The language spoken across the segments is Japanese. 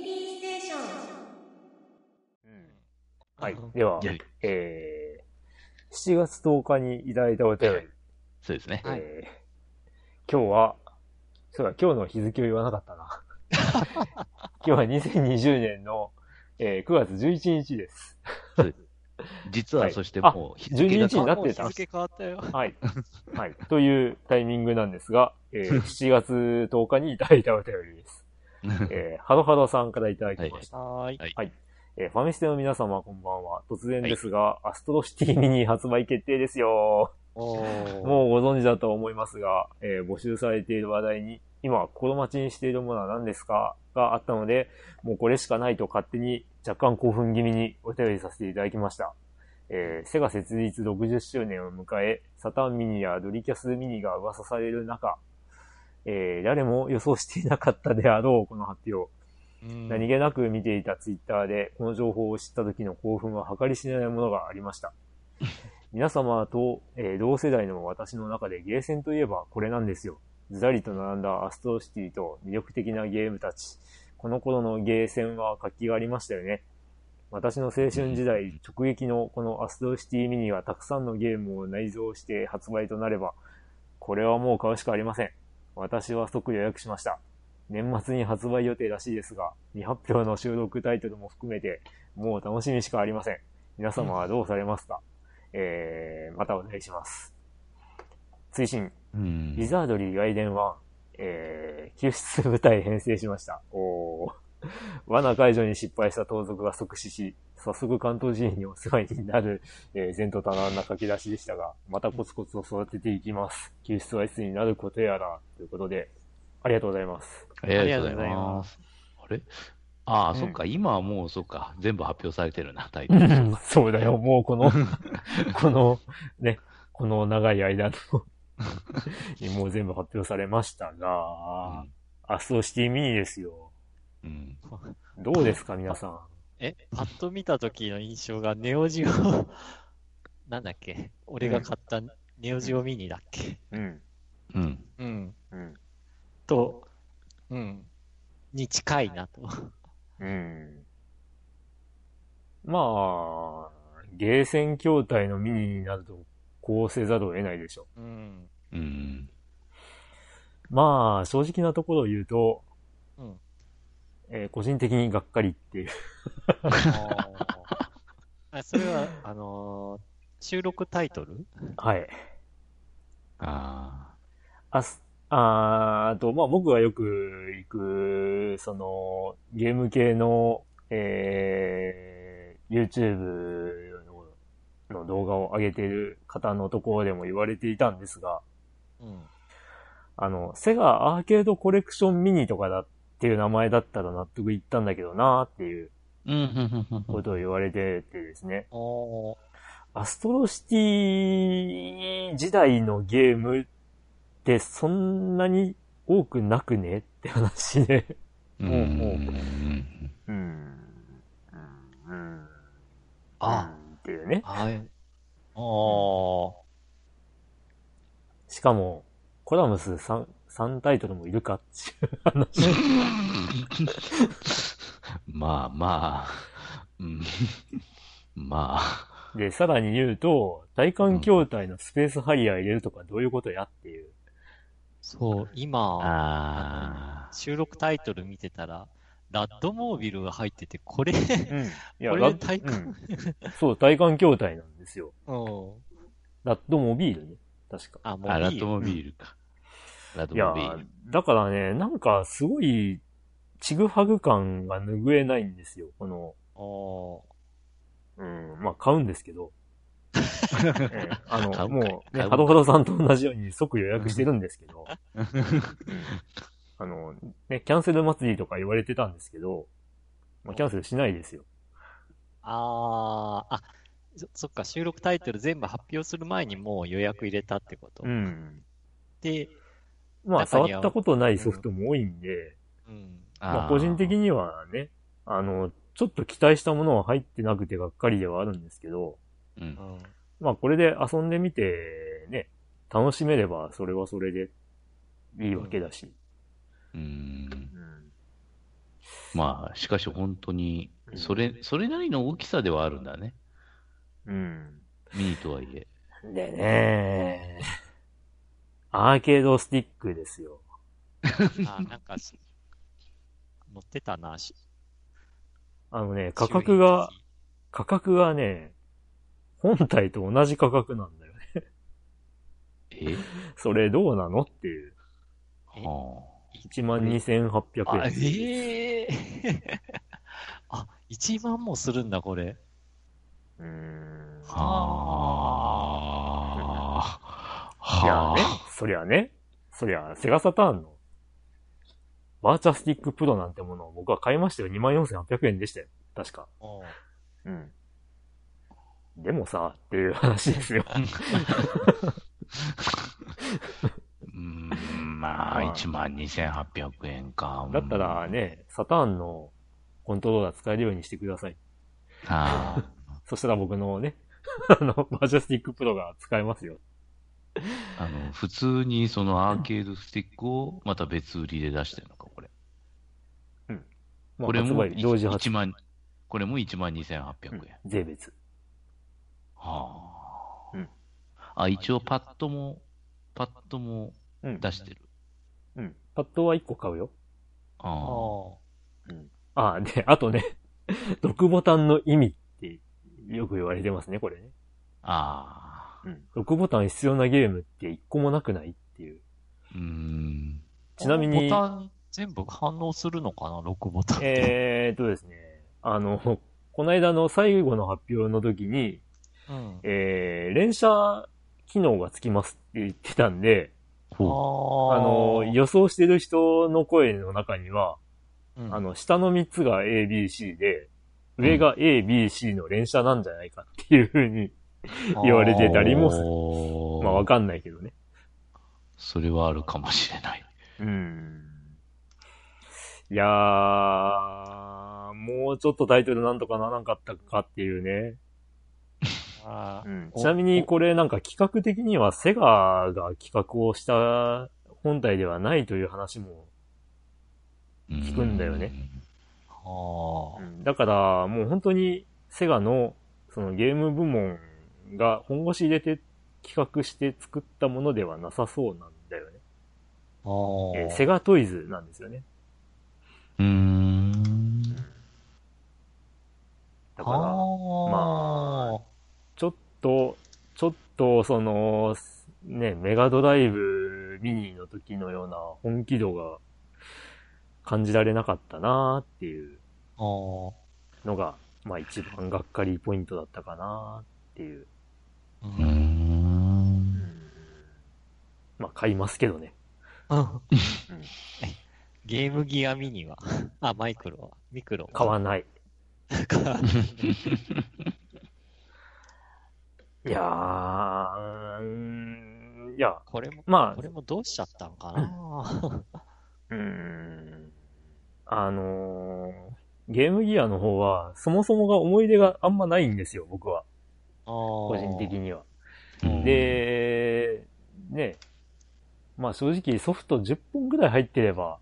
ミリーステーション。はい。では、えー、7月10日にいただいたお便り。そうですね。えー、今日は、そうだ、今日の日付を言わなかったな。今日は2020年の、えー、9月11日です。実はそしてはいもうあ12日になってた。日付変わったよ。はい。はい。というタイミングなんですが、えー、7月10日にいただいたお便りです。えー、ハロハロさんからいただきました。はーい。はい。えーファミステの皆様こんばんは。突然ですが、アストロシティミニ発売決定ですよ。おーもうご存知だと思いますが、えー募集されている話題に、今心待ちにしているものは何ですかがあったので、もうこれしかないと勝手に若干興奮気味にお便りさせていただきました。えーセガ設立60周年を迎え、サターンミニやドリキャスミニが噂される中、えー誰も予想していなかったであろう、この発表。うん何気なく見ていたツイッターで、この情報を知った時の興奮は計り知れないものがありました。皆様と、えー同世代の私の中でゲーセンといえばこれなんですよ。ずらりと並んだアストロシティと魅力的なゲームたち。この頃のゲーセンは活気がありましたよね。私の青春時代直撃のこのアストロシティミニがたくさんのゲームを内蔵して発売となれば、これはもう買うしかありません。私は即予約しました。年末に発売予定らしいですが、未発表の収録タイトルも含めて、もう楽しみしかありません。皆様はどうされますか、えー、またお願いします。追伸、うんリザードリー外伝1、えー、救出部隊編成しました。おー。罠解除に失敗した盗賊が即死し、早速関東人にお世話になる、えー、前途多難な書き出しでしたが、またコツコツと育てていきます。救出はいつになることやら、ということで、ありがとうございます。ありがとうございありがとうございま。ますあれ？ああ、うんそっか、今はもう、そっか、全部発表されてるな、タイトル。うん そうだよ、もうこの、この、ね、この長い間のにもう全部発表されましたが、アストロシティミニですよ。うん。どうですか、皆さん。え、パッと見た時の印象がネオジオ、なんだっけ？俺が買ったネオジオミニだっけ？うん。うん。うん。うん。と、うん。に近いなと。うん。まあ、ゲーセン筐体のミニになると、こうせざるを得ないでしょうん。うん。う。まあ、正直なところを言うと、うん。えー個人的にがっかりっていう。あそれは、あのー収録タイトル？はい。ああす、あーあと、まあ僕がよく行く、その、ゲーム系の、えー、YouTube のの動画を上げている方のところでも言われていたんですが、うん。あの、セガアーケードコレクションミニとかだっていう名前だったら納得いったんだけどなーっていう。ことを言われててですね。アストロシティ時代のゲームってそんなに多くなくねって話で。うん。うん。うん。うん。あっていうね。はい。あーしかも、コラムス 3, 3タイトルもいるかっていう話。まあまあ、うん。まあ、で、さらに言うと、体感筐体のスペースハリアー入れるとかどういうことやっていう。そう、今。収録タイトル見てたら、ラッドモービルが入ってて、これ、うん。いや、これラ体感うんそう、体感筐体なんですよ。うん。ラッドモビールね。確か。あ、もうあ、ラットモビールか。いやだからね、なんかすごい、ちぐはぐ感が拭えないんですよ。この、おうん、まあ買うんですけど。ええあの、もう、ね、ハロハロさんと同じように即予約してるんですけど、あの、ね、キャンセル祭りとか言われてたんですけど、まあ、キャンセルしないですよ。あー、あ、そそっか、収録タイトル全部発表する前にもう予約入れたってこと？うん。で、まあ、触ったことないソフトも多いんで、うん。まあ、個人的にはね、あの、ちょっと期待したものは入ってなくてがっかりではあるんですけど、うんう。ん。まあこれで遊んでみて、ね、楽しめればそれはそれでいいわけだし。うん。うんまあ、しかし本当に、それ、それなりの大きさではあるんだね。うん。ミニとはいえ。でね、アーケードスティックですよ。あ、なんかし、乗ってたな、しあのね、価格が、、価格がね、本体と同じ価格なんだよね。え？それどうなのっていう。え？は12,800円。あ、ええ？あ、1万もするんだ、これ。うーん。あ。はあ。いやねは、そりゃね、そりゃ、セガサターンの、バーチャスティックプロなんてものを僕は買いましたよ。24,800円でしたよ。確か。うんうん。でもさ、っていう話ですよ。うん、まあ、12,800円か。だったらね、サターンのコントローラー使えるようにしてください。あ そしたら僕のね、あの、バーチャスティックプロが使えますよ。あ、あの、普通にそのアーケードスティックをまた別売りで出してるのか、これ。まあ、これも発売同時発1万、これも12,800円。税別。はあ。うんあ、一応パッドも、パッドもうん。出してる。うん。パッドは1個買うよ。あああ。ああ、で、あとね、6ボタンの意味ってよく言われてますね、これね。ああ。うん。6ボタン必要なゲームって1個もなくないっていう。うーん。ちなみにボタン全部反応するのかな ?6 ボタンって。えーっとですね、あの、この間の最後の発表の時に、うん。えー、連射機能がつきますって言ってたんで、ほあの、予想してる人の声の中には、うんあの、下の3つが A、B、C で、上が A、B、C の連射なんじゃないかっていう風に 言われてたりもする。まあわかんないけどね。それはあるかもしれない。うん。いやー、もうちょっとタイトルなんとかならんかったかっていうね。あーうん、おちなみにこれなんか企画的にはセガが企画をした本体ではないという話も、聞くんだよねあうんだからもう本当にセガのそのゲーム部門が本腰入れて企画して作ったものではなさそうなんだよね。あー。えーセガトイズなんですよね。うーん。だから、あまちょっと、ちょっとその、ね、メガドライブミニの時のような本気度が感じられなかったなっていうあー。のが、まあ一番がっかりポイントだったかなっていう。うん。まあ買いますけどね。うん。ゲームギアミニは。あ、マイクロは。ミクロ。は買わない。買い。やー、うーんいや、これも、まあ。これもどうしちゃったんかな。うーん、あのーゲームギアの方は、そもそもが思い出があんまないんですよ、僕は。個個人的には。うん、で、ね、まあ正直ソフト10本ぐらい入ってれば、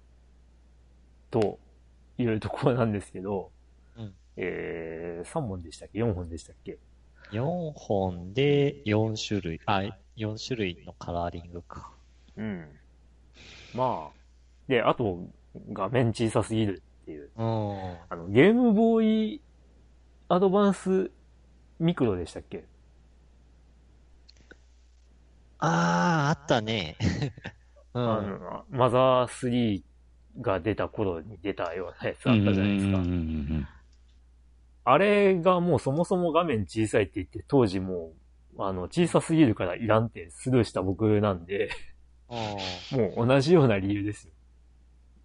というところなんですけど、うんえー、3本でしたっけ ?4 本でしたっけ？4本で4種類、あ、4種類のカラーリングか。うん。まあ、で、あと、画面小さすぎるっていう。うん。あの、ゲームボーイアドバンスミクロでしたっけ？あー、あったね。うあん。の、マザー3が出た頃に出たようなやつあったじゃないですかあれがもうそもそも画面小さいって言って、当時もう、あの、小さすぎるからいらんってスルーした僕なんで、うんもう同じような理由ですよ。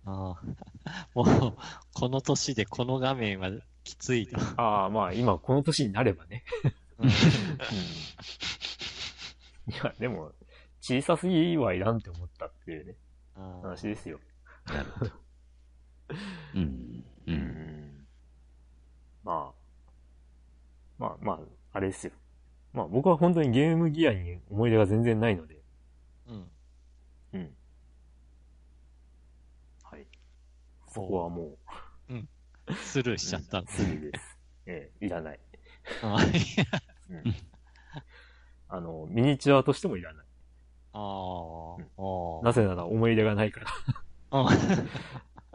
あー もう、この年でこの画面はきついと。ああ、まあ今この年になればね。うんいや、でも、小さすぎはいらんって思ったっていうね、話ですよ。うん。うん。う。うんんまあ、まあまあ、あれですよ。まあ僕は本当にゲームギアに思い出が全然ないので、うん。うん。はい。そこはもうん。スルーしちゃったんで。すぐです。ええいらない。あうんあの、ミニチュアとしてもいらない。あー。あーなぜなら思い入れがないから。あ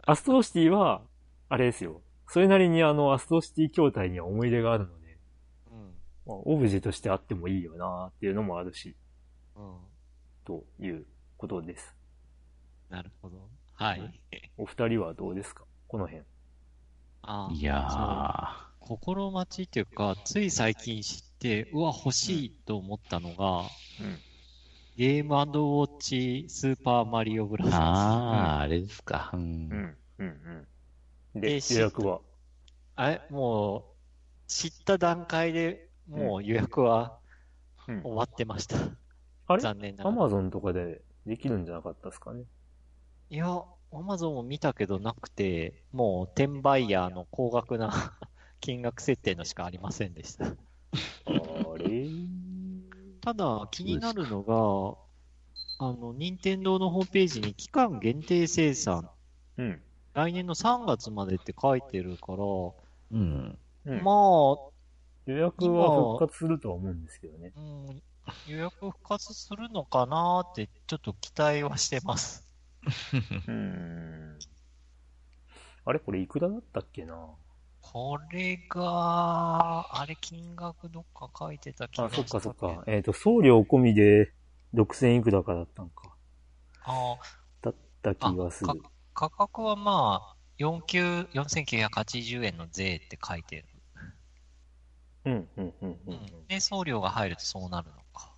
アストロシティは、あれですよ。それなりにあの、アストロシティ筐体には思い入れがあるので、うん。まあ、オブジェとしてあってもいいよなっていうのもあるし、うん。ということです。なるほど。はい。お二人はどうですか？この辺。あいやー。心待ちっていうか、つい最近知って、うわ、欲しいと思ったのが、うんゲームウォッチスーパーマリオブラザーズ。あー、あれですか。うん。うん、うん、うん。で、で予約は？あれ、もう、知った段階でもう予約はうん終わってました。あれ？残念ながら。アマゾンとかでできるんじゃなかったですかね？いや、アマゾンを見たけどなくて、もう転売ヤーの高額な 金額設定のしかありませんでした。あれ？ただ、気になるのが、あの、任天堂のホームページに期間限定生産、うん。来年の3月までって書いてるから、うん。うんまあ、予約は復活するとは思うんですけどね。うん、予約復活するのかなって、ちょっと期待はしてます。うーん。あれこれいくらだったっけな？これが、あれ金額どっか書いてた気あ、がそっかそっか。えっ、と、送料込みで6000いくらかだったんか。あだった気がする。か価格はまあ、49 4980円の税って書いてる。うん、うん、うん。で、送料が入るとそうなるのか。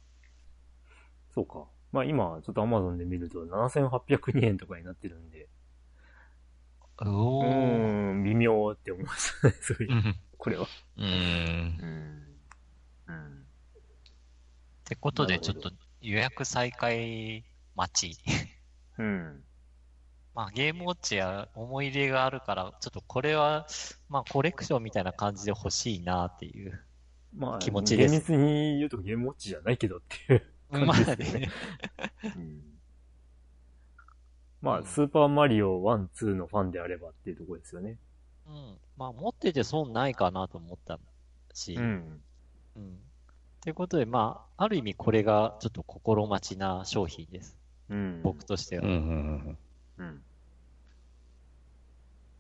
そうか。まあ今、ちょっと Amazon で見ると7802円とかになってるんで。うおー。ーん、微妙って思いましたね、そういう。これは。うん。うん。うん。ってことで、ちょっと予約再開待ち。うん。まあ、ゲームウォッチや思い入れがあるから、ちょっとこれは、まあ、コレクションみたいな感じで欲しいなっていう。まあ、気持ちです厳密に言うとゲームウォッチじゃないけどっていう。感まじですあね。まあ、うんスーパーマリオ1、2のファンであればっていうところですよね。うん。まあ、持ってて損ないかなと思ったし。う。ん。うん。ということで、まあ、ある意味これがちょっと心待ちな商品です。うん。僕としては。うんうんうん。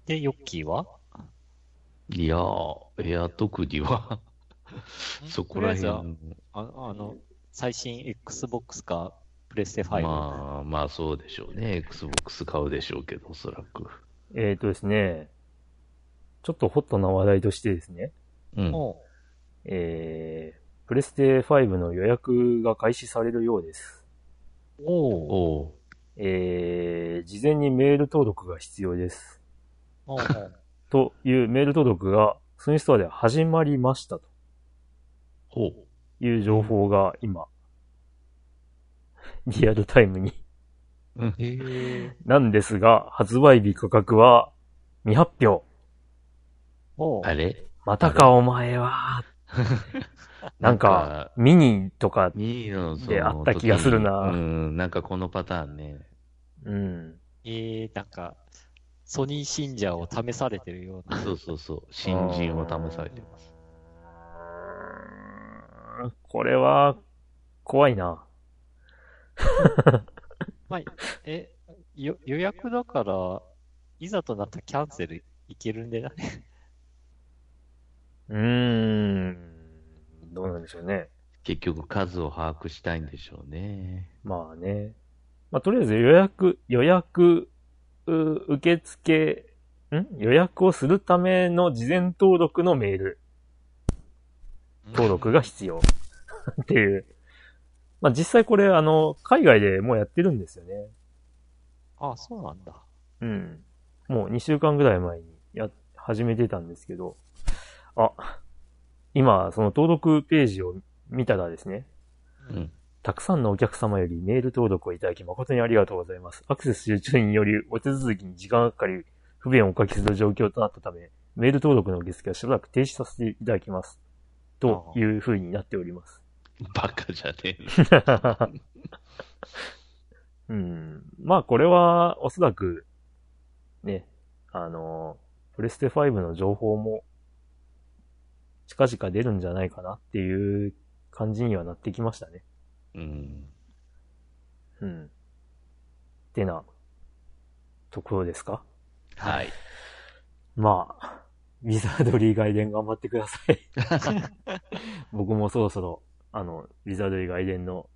で、ヨッキーは？いやー、いや、特には、そこら辺ああの、最新 Xbox か、プレステ5。まあ、まあそうでしょうね。Xbox 買うでしょうけど、おそらく。えっ、とですね、ちょっとホットな話題としてですね、うん。もえー、プレステ5の予約が開始されるようです。う、おお。えー、事前にメール登録が必要です。というメール登録が、ソニーストアで始まりましたとほう。いう情報が今、リアルタイムに。うん。なんですが、発売日価格は未発表。おうあれ？またかお前は。なんか、、ミニとか、ミニの、そであのった気がするな時にうん、なんかこのパターンね。うん。えー、なんか、ソニー信者を試されてるような。そうそうそう。新人を試されてます。これは、怖いな。まあ、え、よ予約だから、いざとなったらキャンセルいけるんでない？うーん。どうなんでしょうね。結局数を把握したいんでしょうね。まあね。まあ、とりあえず予約、予約、う受付、ん？予約をするための事前登録のメール登録が必要 っていう。まあ、実際これ、あの、海外でもうやってるんですよね。あ、そうなんだ。うん。もう2週間ぐらい前にや、始めてたんですけど、あ、今、その登録ページを見たらですね、うん。たくさんのお客様よりメール登録をいただき誠にありがとうございます。アクセス中によりお手続きに時間がかかり、不便をおかけする状況となったため、メール登録の受付はしばらく停止させていただきます。という風になっております。バカじゃねえの。うん。まあこれはおそらく、ね、あの、プレステ5の情報も近々出るんじゃないかなっていう感じにはなってきましたね。うん。うん。ってな、ところですか？はい。まあ、ウィザードリー外伝頑張ってください。僕もそろそろ、あの、ウィザードリー外伝の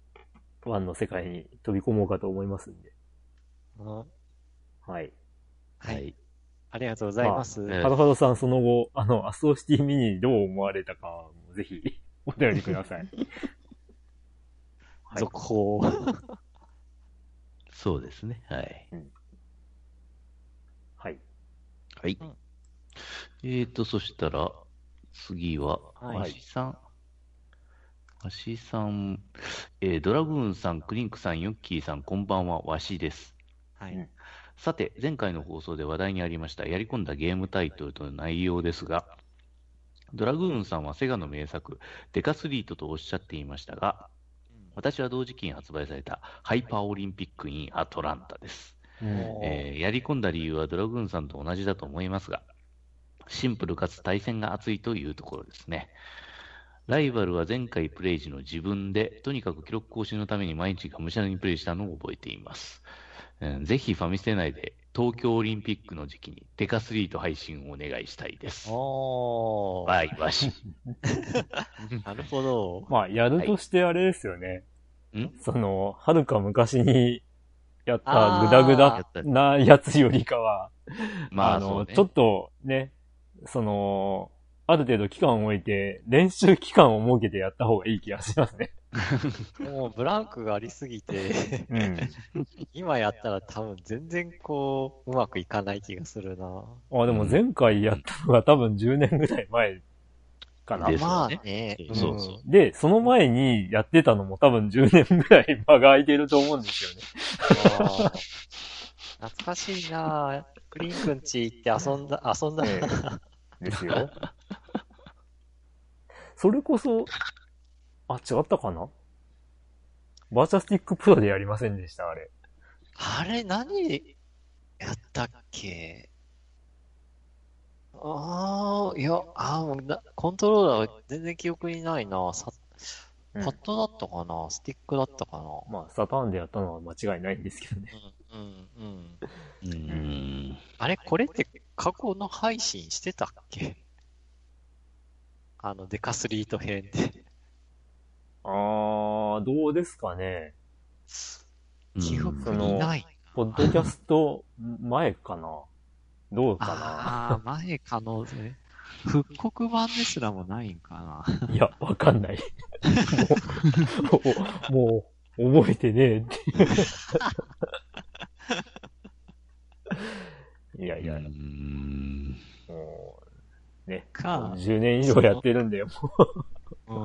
ワンの世界に飛び込もうかと思いますんで。うんははい。い。はい。ありがとうございます。まあえハドハドさんその後、あの、アストシティミニどう思われたかも、ぜひ、お便りください。はい続報。そうですね。はい。はい。はいうん。えーと、そしたら、次は、はいわしさん。わしさん、えードラグーンさん、クリンクさん、ヨッキーさん、こんばんは、わしです。はい。うんさて、前回の放送で話題にありました、やり込んだゲームタイトルとの内容ですが、ドラグーンさんはセガの名作、デカスリートとおっしゃっていましたが、私は同時期に発売されたハイパーオリンピック・イン・アトランタです。うんえーやり込んだ理由はドラグーンさんと同じだと思いますが、シンプルかつ対戦が熱いというところですね。ライバルは前回プレイ時の自分で、とにかく記録更新のために毎日がむしゃらにプレイしたのを覚えています。うんぜひファミステ内で東京オリンピックの時期にデカスリート配信をお願いしたいです。おー。バイバシ。なるほど。まあ、やるとしてあれですよね。ん？その、はるか昔にやったグダグダなやつよりかは、まあ、あの、ねちょっとね、その、ある程度期間を置いて、練習期間を設けてやった方がいい気がしますね。もうブランクがありすぎて、うん。今やったら多分全然こう、うまくいかない気がするな。あ、でも前回やったのが多分10年ぐらい前かな。ですよねまあね。そうそううんで、その前にやってたのも多分10年ぐらい間が空いてると思うんですよね。懐かしいなクリンくんち行って遊んだ、遊んだですよ。それこそ、あ、違ったかな？バーチャスティックプロでやりませんでした、あれ。あれ、何やったっけ？ああ、いや、あーもうなコントローラー全然記憶にないな。さパッドだったかな、スティックだったかな？まあ、サターンでやったのは間違いないんですけどね。うん、うん、うん。うーん。あれ、これって過去の配信してたっけ？あの、デカスリート編で。あー、どうですかね。記憶にない。ポッドキャスト前かなどうかああ、前可能性。復刻版ですらもないんかな。ないや、わかんない。もう、もうもう覚えてねえって。いやいや、うーん。もう、ね。か、10年以上やってるんで、もうん。う、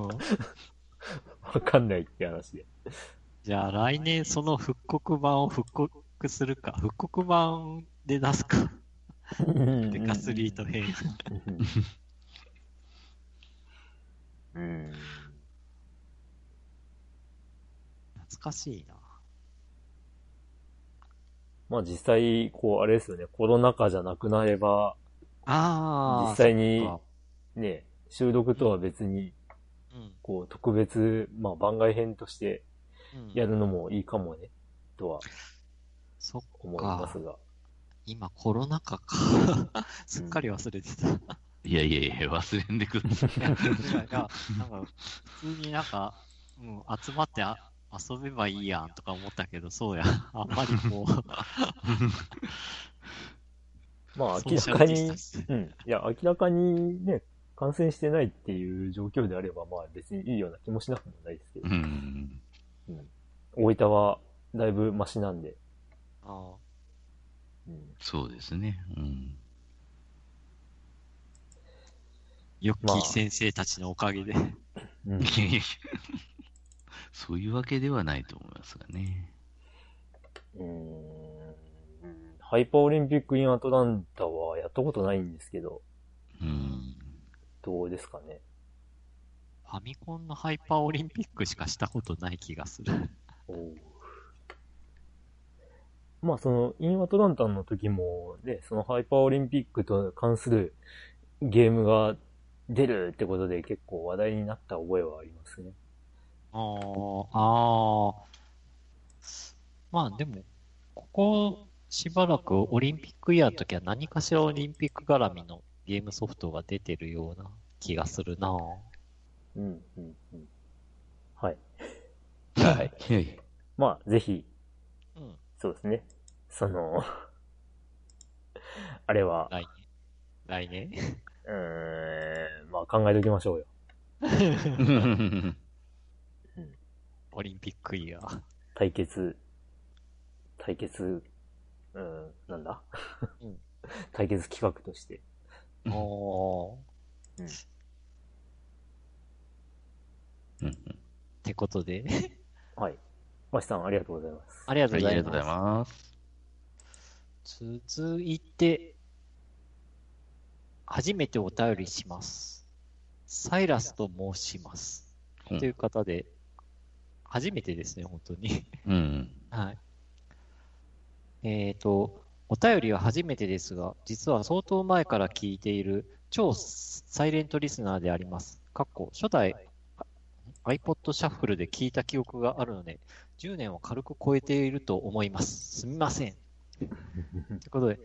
わかんないって話で。じゃあ来年その復刻版を復刻するか。復刻版で出すか。デカスリート編。うん。懐かしいな。まあ実際、こう、あれですよね、コロナ禍じゃなくなれば、ああ。実際にね、収録とは別に、うんこう、特別、まあ番外編としてうんやるのもいいかもね、とはそっ思いますが。今コロナ禍か。すっかり忘れてた。いやいやいや、忘れんでください。いや、いや、いやなんか、普通になんか、うん、集まってあ遊べばいいやんとか思ったけど、そうや。あんまりこう、まあ 明らかにうん。いや、明らかにね、感染してないっていう状況であれば、まあ別にいいような気もしなくもないですけどう、ん。大分はだいぶマシなんで、あうん、そうですね。うん。ヨッキー先生たちのおかげで。うんいやいやそういうわけではないと思いますがね。うーんハイパーオリンピックインアトランタはやったことないんですけど、うん。どうですかね。ファミコンのハイパーオリンピックしかしたことない気がする。おうまあその、インアトランタンの時も、ね、そのハイパーオリンピックと関するゲームが出るってことで結構話題になった覚えはありますね。あーあー。まあでも、ここしばらくオリンピックイヤーの時は何かしらオリンピック絡みのゲームソフトが出てるような気がするなうん、うん、うん。はい。はい。まあ、ぜひ、うん。そうですね。その、あれは、来年。来年？うーん、まあ考えておきましょうよ。オリンピックイヤー。対決、対決、うん、なんだ、うん 対決企画として。おー。うんうんってことで、はい。マシさん、ありがとうございます。ありがとはい、うございありがとうございます。ます。続いて、初めてお便りします。サイラスと申します。うんという方で、初めてですね、本当に。うん。はい。えっ、と、お便りは初めてですが、実は相当前から聞いている超サイレントリスナーであります。かっこ初代あ iPod シャッフルで聞いた記憶があるので、10年を軽く超えていると思います。すみません。ということで、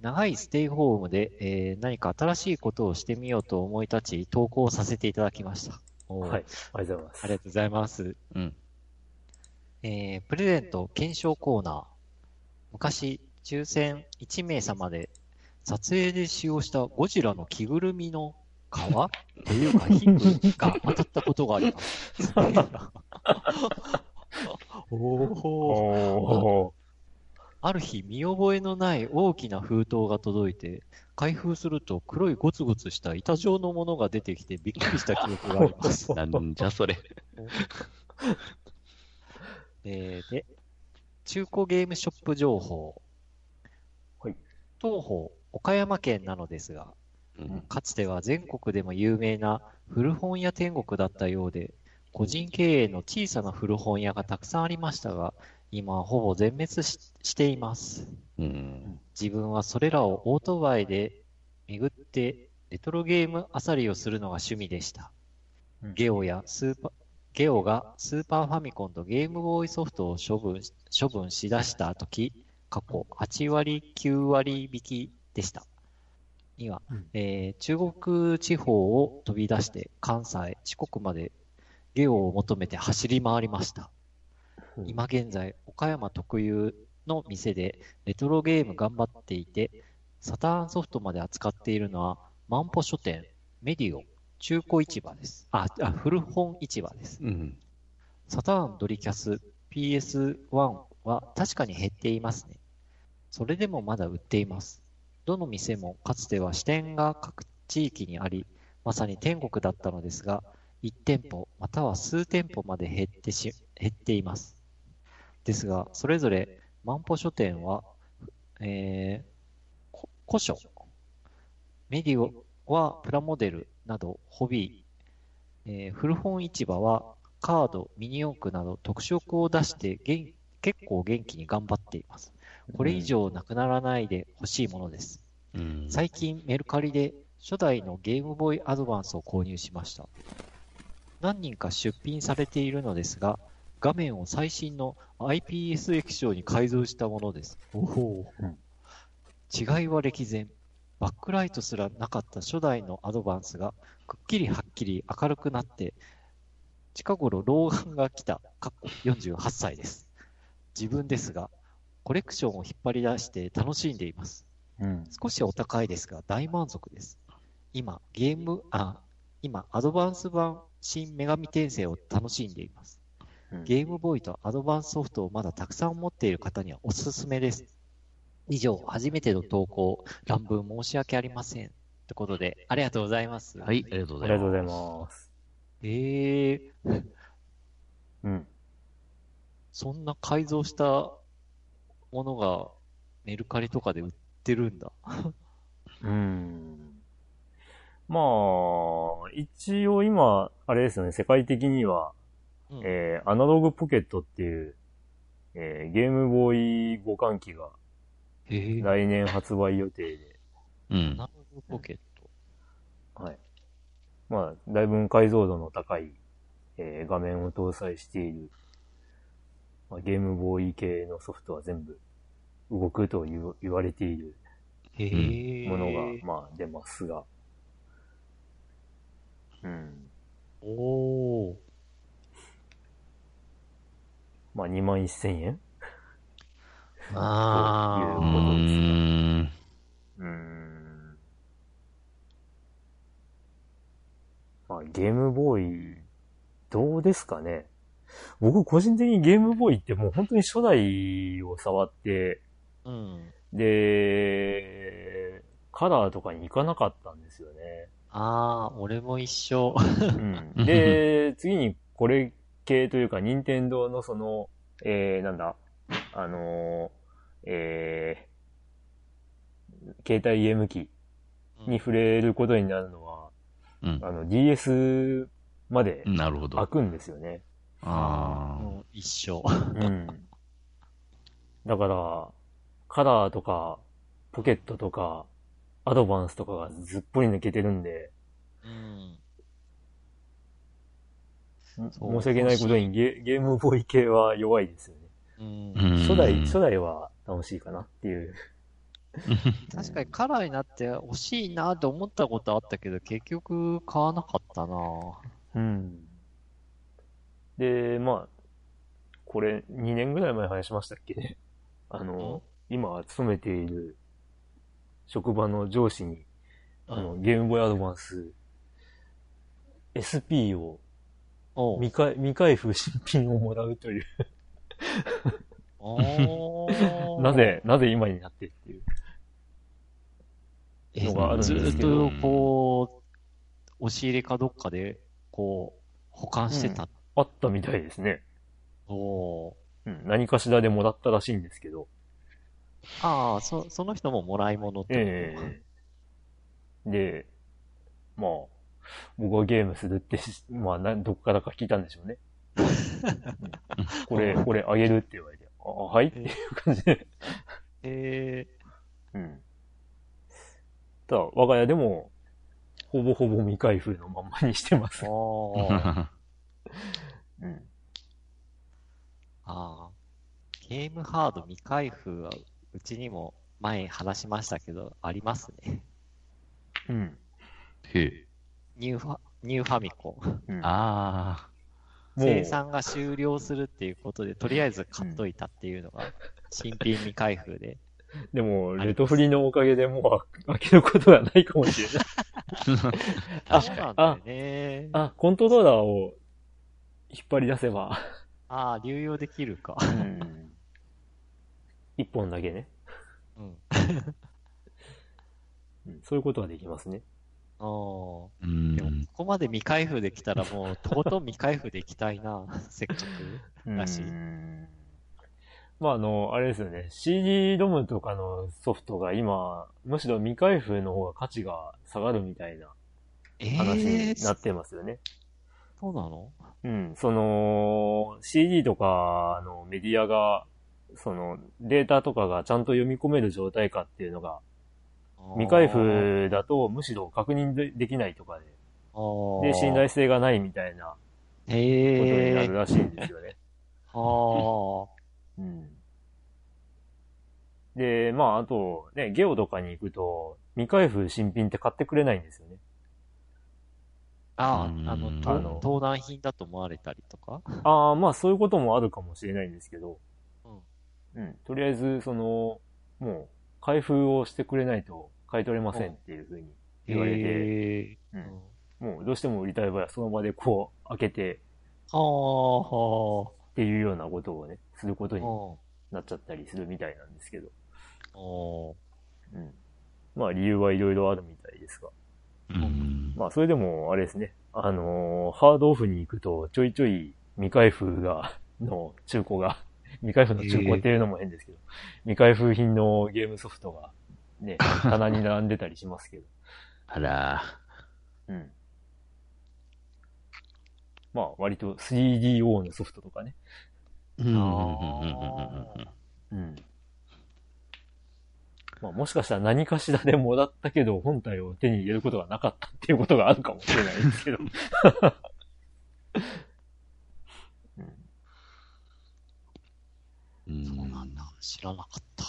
長いステイホームで、えー何か新しいことをしてみようと思い立ち、投稿させていただきました。はい。ありがとうございます。ありがとうございます。うん。えープレゼント検証コーナー。昔、抽選1名様で撮影で使用したゴジラの着ぐるみの皮と いうか皮膚が当たったことがあります。おーおある日、見覚えのない大きな封筒が届いて、開封すると黒いゴツゴツした板状のものが出てきてびっくりした記憶があります。なんじゃそれ。えーで、中古ゲームショップ情報。はい。当方、岡山県なのですが、うん。かつては全国でも有名な古本屋天国だったようで、個人経営の小さな古本屋がたくさんありましたが、今はほぼ全滅ししています。うん。自分はそれらをオートバイで巡ってレトロゲームあさりをするのが趣味でした。うんゲオやスーパー、ゲオがスーパーファミコンとゲームボーイソフトを処分し処分しだした時、過去8割、9割引きでした。には、うんえー中国地方を飛び出して関西、四国までゲオを求めて走り回りました。今現在、岡山特有の店でレトロゲーム頑張っていて、サターンソフトまで扱っているのは、万歩書店、メディオ、中古市場です。あ、あ古本市場です。うん。サターンドリキャス PS1 は確かに減っていますね。それでもまだ売っています。どの店もかつては支店が各地域にあり、まさに天国だったのですが、1店舗または数店舗まで減ってし、減っています。ですが、それぞれ万歩書店は、えー、こ古書、メディオはプラモデルなどホビー、えー古本市場はカード、ミニ四駆など特色を出して元結構元気に頑張っています。これ以上なくならないでほしいものです。うん。最近メルカリで初代のゲームボーイアドバンスを購入しました。何人か出品されているのですが、画面を最新の IPS 液晶に改造したものです。違いは歴然。バックライトすらなかった初代のアドバンスが、くっきりはっきり明るくなって、近頃老眼が来た、かっこ48歳です。自分ですが、コレクションを引っ張り出して楽しんでいます。うん。少しお高いですが大満足です。今、ゲーム、あ、今、アドバンス版新女神転生を楽しんでいます。うんゲームボーイとアドバンスソフトをまだたくさん持っている方にはおすすめです。以上、初めての投稿、乱文申し訳ありません。ってことで、ありがとうござざいます。はい、ありがとうごあざいます。りがとうございます。えー、うん。そんな改造したものがメルカリとかで売ってるんだ。うん。まあ、一応今、あれですよね、世界的には、うんえー、アナログポケットっていうえーゲームボーイ互換機が。来年発売予定で、うん。ナウポケット。はい。まあ、だいぶ解像度の高い、えー画面を搭載している、まあ、ゲームボーイ系のソフトは全部動くと言う言われている。ものが、まあ出ますが。うん。おー。まあ2万1000円？あうということですね。うーん。まあゲームボーイ、どうですかね？僕個人的にゲームボーイってもう本当に初代を触って、ー。うん。で、カラーとかに行かなかったんですよね。ああ、俺も一緒。うん、で、次にこれ系というか、任天堂のその、えー、なんだ、あのー、えー、携帯ゲーム機に触れることになるのは、うん。あの、DS までなるほど。開くんですよね。ああ。うん一緒。うん。だから、カラーとか、ポケットとか、アドバンスとかがずっぽり抜けてるんで、うん。申し訳ないことにゲゲームボーイ系は弱いですよね。うんうん初代、初代は楽しいかなっていう。確かにカラーになって欲しいなって思ったことあったけど、結局買わなかったなうん。で、まあ、これ2年ぐらい前話しましたっけ？ね。あの、今勤めている職場の上司に、あの、ゲームボーイアドバンス SP を未開未開封新品をもらうという、なぜ、なぜ今になってっていう。えのがあるんですずけど。っと、こう、押し入れかどっかで、こう、保管してた。あったみたいですね。おー。うん、何かしらでもらったらしいんですけど。ああ、そ、その人ももらい物ってことええ。で、まあ、僕はゲームするってし、まあ、なんどこからか聞いたんでしょうね。う んこれ、これあげるって言われて、あ、はいっていう感じで。えうん。ただ、我が家でも、ほぼほぼ未開封のまんまにしてますー、。ああ、うん。ああ。ゲームハード未開封は、うちにも前話しましたけど、ありますね。うん。へえ。ニューファ、ニューファミコン。うん、あもう生産が終了するっていうことで、とりあえず買っといたっていうのが、新品未開封で。でも、レトフリのおかげでもう開けることはないかもしれない。あそうなんだよね。ああ、コントローラーを引っ張り出せば、あー、流用できるか。うん。一本だけね。うん。うんそういうことはできますね。ああ。あ。うんで。も、ここまで未開封できたらもう、とことん未開封でいきたいな、せっかく。らしまあ、あの、あれですよね。CD ロムとかのソフトが今、むしろ未開封の方が価値が下がるみたいなえ話にえなってますよね。そうなの？うん。その、CD とかのメディアが、その、データとかがちゃんと読み込める状態かっていうのが、未開封だとむしろ確認でできないとかで、で、信頼性がないみたいなことになええるらしいんですよね。あうん。で、まあ、あと、ね、ゲオとかに行くと、未開封新品って買ってくれないんですよね。あ。あうんあ、あの、あのと盗難品だと思われたりとか？ああ、まあ、そういうこともあるかもしれないんですけど、うん。うん。とりあえず、その、もう、開封をしてくれないと買い取れませんっていうふうに言われて、ええううんん。もうどうしても売りたい場合はその場でこう開けてああ、はっていうようなことをね、することあ。にうん。なっちゃったりするみたいなんですけど、うん。まあ理由はいろいろあるみたいですが。うん。まあそれでもあれですね、あのーハードオフに行くとちょいちょい未開封が、の中古が、未開封の中古っていうのも変ですけど、未開封品のゲームソフトがね、棚に並んでたりしますけど、あら。うん。まあ割と 3DO のソフトとかね、うんうんうんうんうんうん。まあもしかしたら何かしらでもらったけど、本体を手に入れることがなかったっていうことがあるかもしれないですけど。うんそうなんだ。知らなかった。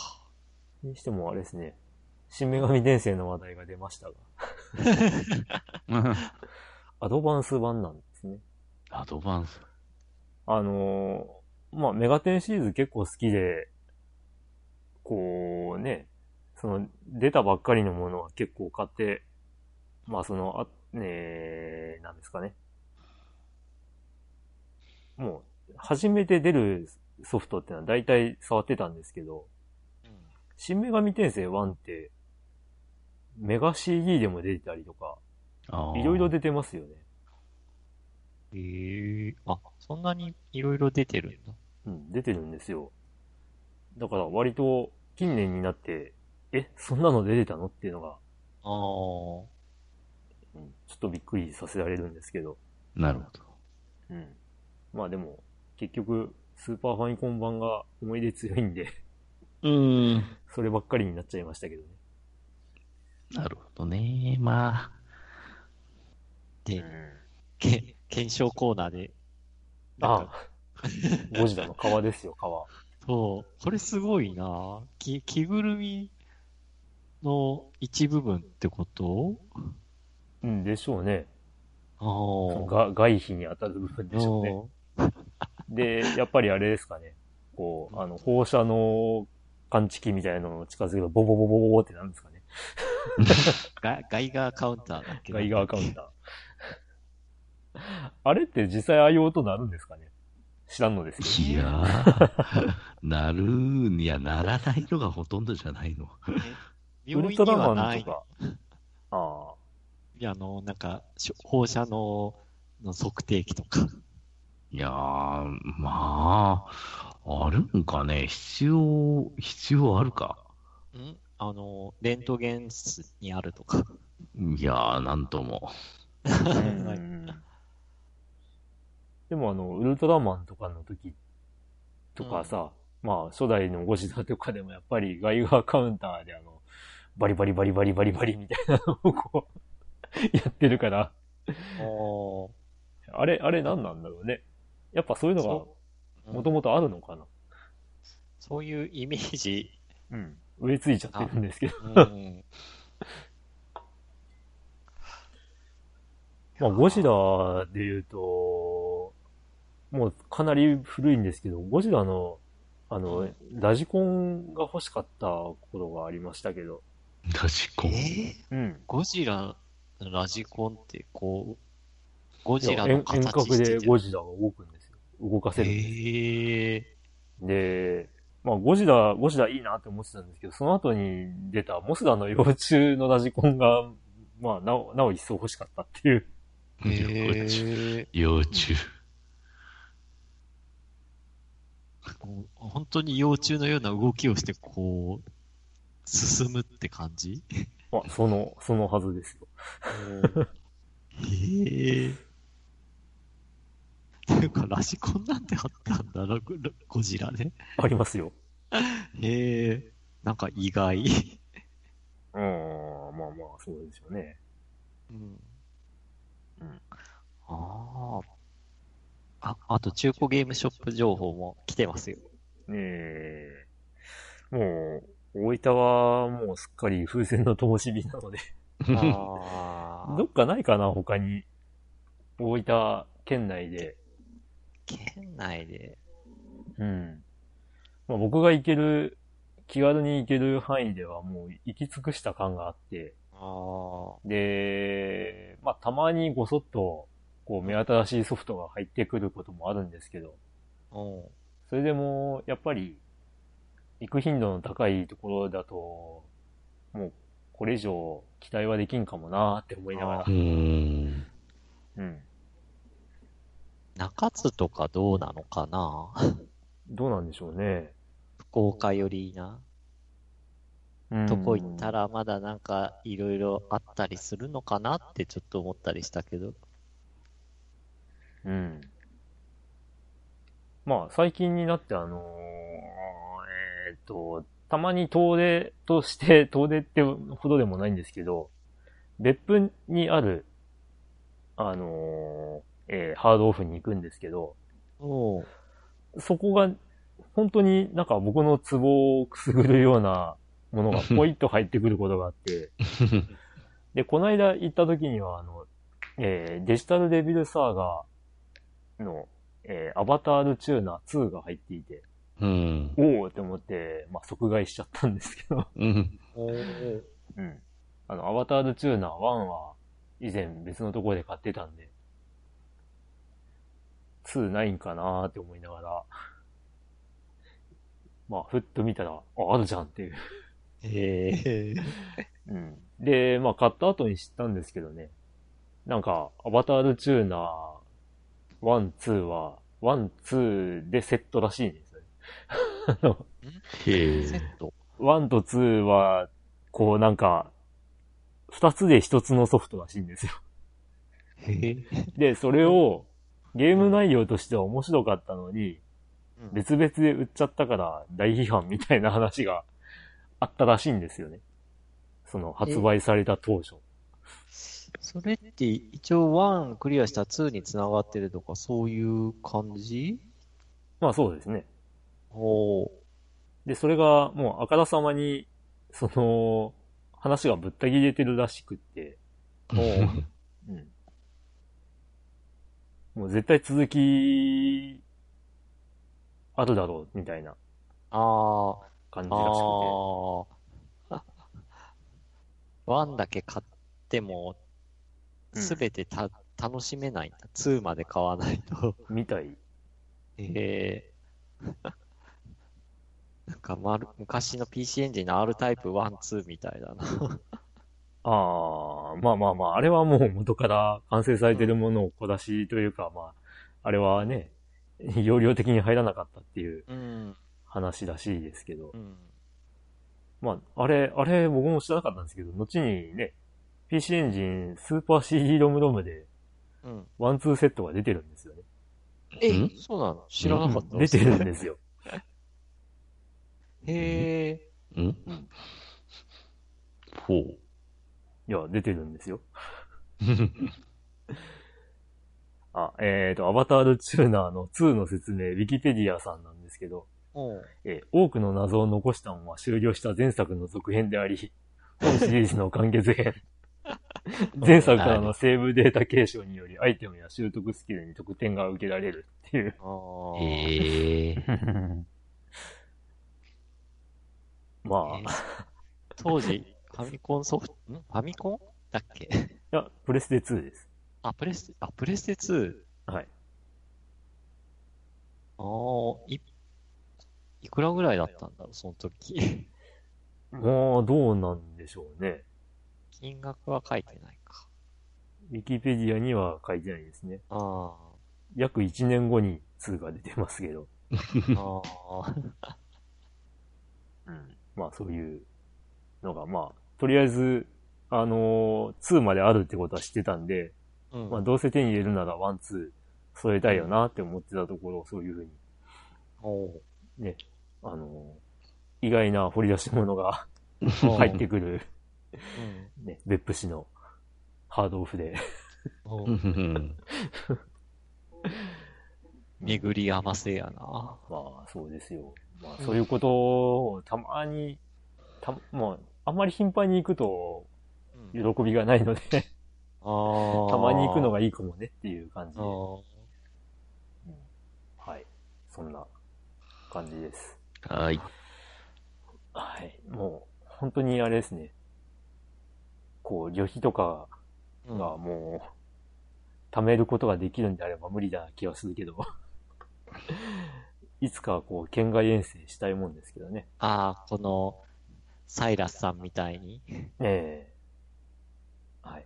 にしてもあれですね、新女神転生の話題が出ましたが、う んアドバンス版なんですね。アドバンス？あのーまあ、メガテンシリーズ結構好きで、こうね、その、出たばっかりのものは結構買って、まあその、あ、ねなんですかね。もう、初めて出るソフトってのは大体触ってたんですけど、新女神転生1って、メガ CD でも出てたりとか、いろいろ出てますよね。へえあ、そんなにいろいろ出てるんだ。うん、出てるんですよ。だから割と近年になって、え、そんなの出てたのっていうのが、ああ。うんちょっとびっくりさせられるんですけど。なるほど。うん。まあでも、結局、スーパーファミコン版が思い出強いんで、うん。そればっかりになっちゃいましたけどね。なるほどね。まあ、で、け、検証コーナーで、あか、あ、ゴジラの皮ですよ、皮。そう、これすごいなき、着ぐるみの一部分ってこと？うん、でしょうね。ああ。が外皮に当たる部分でしょうね。で、やっぱりあれですかね。こう、あの、放射能感知器みたいなのを近づけると、ボボボボボボってなんですかね。ガガイガーカウンターだっけガイガーカウンター。あれって実際ああいう音なるんですかね？知らんのですけいやー、なるん、いや、ならないのがほとんどじゃないの。ど。ウルトラマンと。か。あいや、あの、なんか、放射能の測定器とか。いやー、まあ、あるんかね？必要、必要あるか？ん？あの、レントゲン室にあるとか。いやー、なんとも。でもあの、ウルトラマンとかの時とかさ、まあ初代のゴジラとかでもやっぱりガイガーカウンターであの、バリバリバリバリバリバリみたいなのをこう、やってるから、あれ、あれ何なんだろうね？やっぱそういうのそがもともとあるのかな。そういうイメージ。うん。植え付いちゃってるんですけど。うん。まあ、ゴジラで言うと、もうかなり古いんですけど、ゴジラの、あの、ラジコンが欲しかった頃がありましたけど、ラジコン？えー？うん。ゴジラのラジコンって、こう、ゴジラの遠遠隔形しててでゴジラが動くんですよ。動かせるんですよ。へえで、まあ、ゴジラ、ゴジラいいなって思ってたんですけど、その後に出たモスラの幼虫のラジコンが、まあ、なお、なお一層欲しかったっていう。へえ幼虫。本当に幼虫のような動きをして、こう、進むって感じ？まあ、その、そのはずですよ。へえ。ていうか、ラジコンなんてあったんだな、ゴゴジラね。ありますよ。へえ。なんか意外。うん、まあまあ、そうですよね。うん。うんああ。あ、あと中古ゲームショップ情報も来てますよ。ねえ。もう、大分はもうすっかり風船の灯火なので、あ どっかないかな、他に。大分県内で。県内で。うん。まあ、僕が行ける、気軽に行ける範囲ではもう行き尽くした感があって、ああ。で、まあ、たまにごそっと、こう、目新しいソフトが入ってくることもあるんですけど、うん。それでも、やっぱり、行く頻度の高いところだと、もう、これ以上期待はできんかもなーって思いながらう。ーん。うん。中津とかどうなのかな？どうなんでしょうね。福岡寄りなうんとこ行ったらまだなんかいろいろあったりするのかなってちょっと思ったりしたけど。うん。まあ、最近になってあのーえーっと、たまに遠出として、遠出ってほどでもないんですけど、別府にある、あのーえーハードオフに行くんですけど、そこが、本当になんか僕のツボをくすぐるようなものがポイッと入ってくることがあって、で、この間行った時には、あの、えーデジタルデビルサーガーの、えーアバタールチューナー2が入っていて、うん。おおって思って、まあ、即買いしちゃったんですけど、うん。うん。あの、アバタールチューナー1は、以前別のところで買ってたんで、2ないんかなーって思いながら、まあ、ふっと見たら、あ、あるじゃんっていう。へえ。うん。で、まあ、買った後に知ったんですけどね。なんか、アバタールチューナー1、2は、1、2でセットらしいんですよね。あのへえセ。ット。1と2は、こうなんか、二つで一つのソフトらしいんですよ。へえ。で、それを、ゲーム内容としては面白かったのに、うん別々で売っちゃったから大批判みたいな話があったらしいんですよね。その発売された当初。それって一応1クリアした2に繋がってるとかそういう感じ？まあそうですね。おうで、それがもうあからさまに、その、話がぶった切れてるらしくって、うん。もう絶対続き、あるだろう、みたいなあ感じあ、らしくて。ああ。1だけ買っても、うんすべてた、楽しめないんだ。2まで買わないと。みたい。ええなんか、まる、昔の PC エンジンの R タイプ1、2みたいだな。ああ、まあまあまあ、あれはもう元から完成されてるものを小出しというか、まあ、あれはね、容量的に入らなかったっていううん。話らしいですけどう、ん。まあ、あれ、あれ僕も知らなかったんですけど、後にね、PC エンジンスーパー CD ロムロムでうん。ワンツーセットが出てるんですよね。えん、そうなの？知らなかった。出てるんですよ。へえ。うんほう。いや、出てるんですよ。あ、えっ、と、アバタールチューナーの2の説明、ウィキペディアさんなんですけど、えー多くの謎を残したまま終了した前作の続編であり、本シリーズの完結編。前作からのセーブデータ継承によりアイテムや習得スキルに得点が受けられるっていう。へえ。まあ、いえー当時、ファミコンソフト、ん？ファミコンだっけ？や、プレステ2です。あ、プレステ、あ、プレステ 2? はい。ああ、い、いくらぐらいだったんだろう、その時。ま あ、どうなんでしょうね。金額は書いてないか。ウィキペディアには書いてないですね。あ約1年後に2が出てますけど。あ、ああ、うん。まあ、そういうのが、まあ、とりあえず、あのー2まであるってことは知ってたんで、うん。まあ、どうせ手に入れるなら1、2添えたいよなって思ってたところ、そういうふうに、おう。ね、あのー意外な掘り出し物が 入ってくる、うん。ね、別府市のハードオフで。巡り合わせやな。まあ、そうですよ。まあ、そういうことをたまに、た、まあ、あんまり頻繁に行くとうん喜びがないので。たまに行くのが、がいいかもねっていう感じで。あはい。そんな感じです。はい。はい。もう、本当にあれですね。こう、旅費とかあ。がもう、貯めることができるんであれば無理だな気はするけど、いつかこう、県外遠征したいもんですけどね。ああ、この、サイラスさんみたいに。ええはい。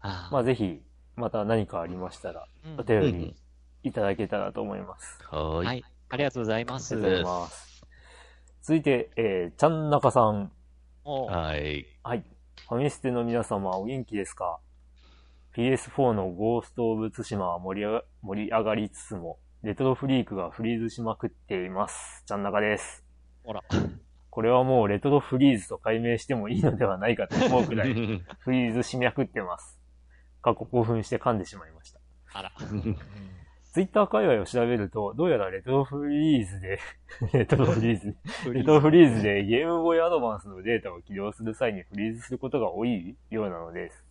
あまあ、ぜひ、また何かありましたら、うんお便うんりいただけたらと思います。は。はいい。ありがとうございます。ありがとうございます。続いて、えー、ちゃんなかさん。おはい。はい。ファミステの皆様お元気ですか ?PS4 のゴースト・オブ・ツシマは盛り上が盛り上がりつつも、レトロフリークがフリーズしまくっています。ちゃん中です。ほら。これはもうレトロフリーズと解明してもいいのではないかと思うくらい フリーズしまくってます。過去興奮して噛んでしまいました。あら。ツイッター界隈を調べると、どうやらレトロフリーズで、レトロフリーズ、レトロフリーズでゲームボーイアドバンスのデータを起動する際にフリーズすることが多いようなのです。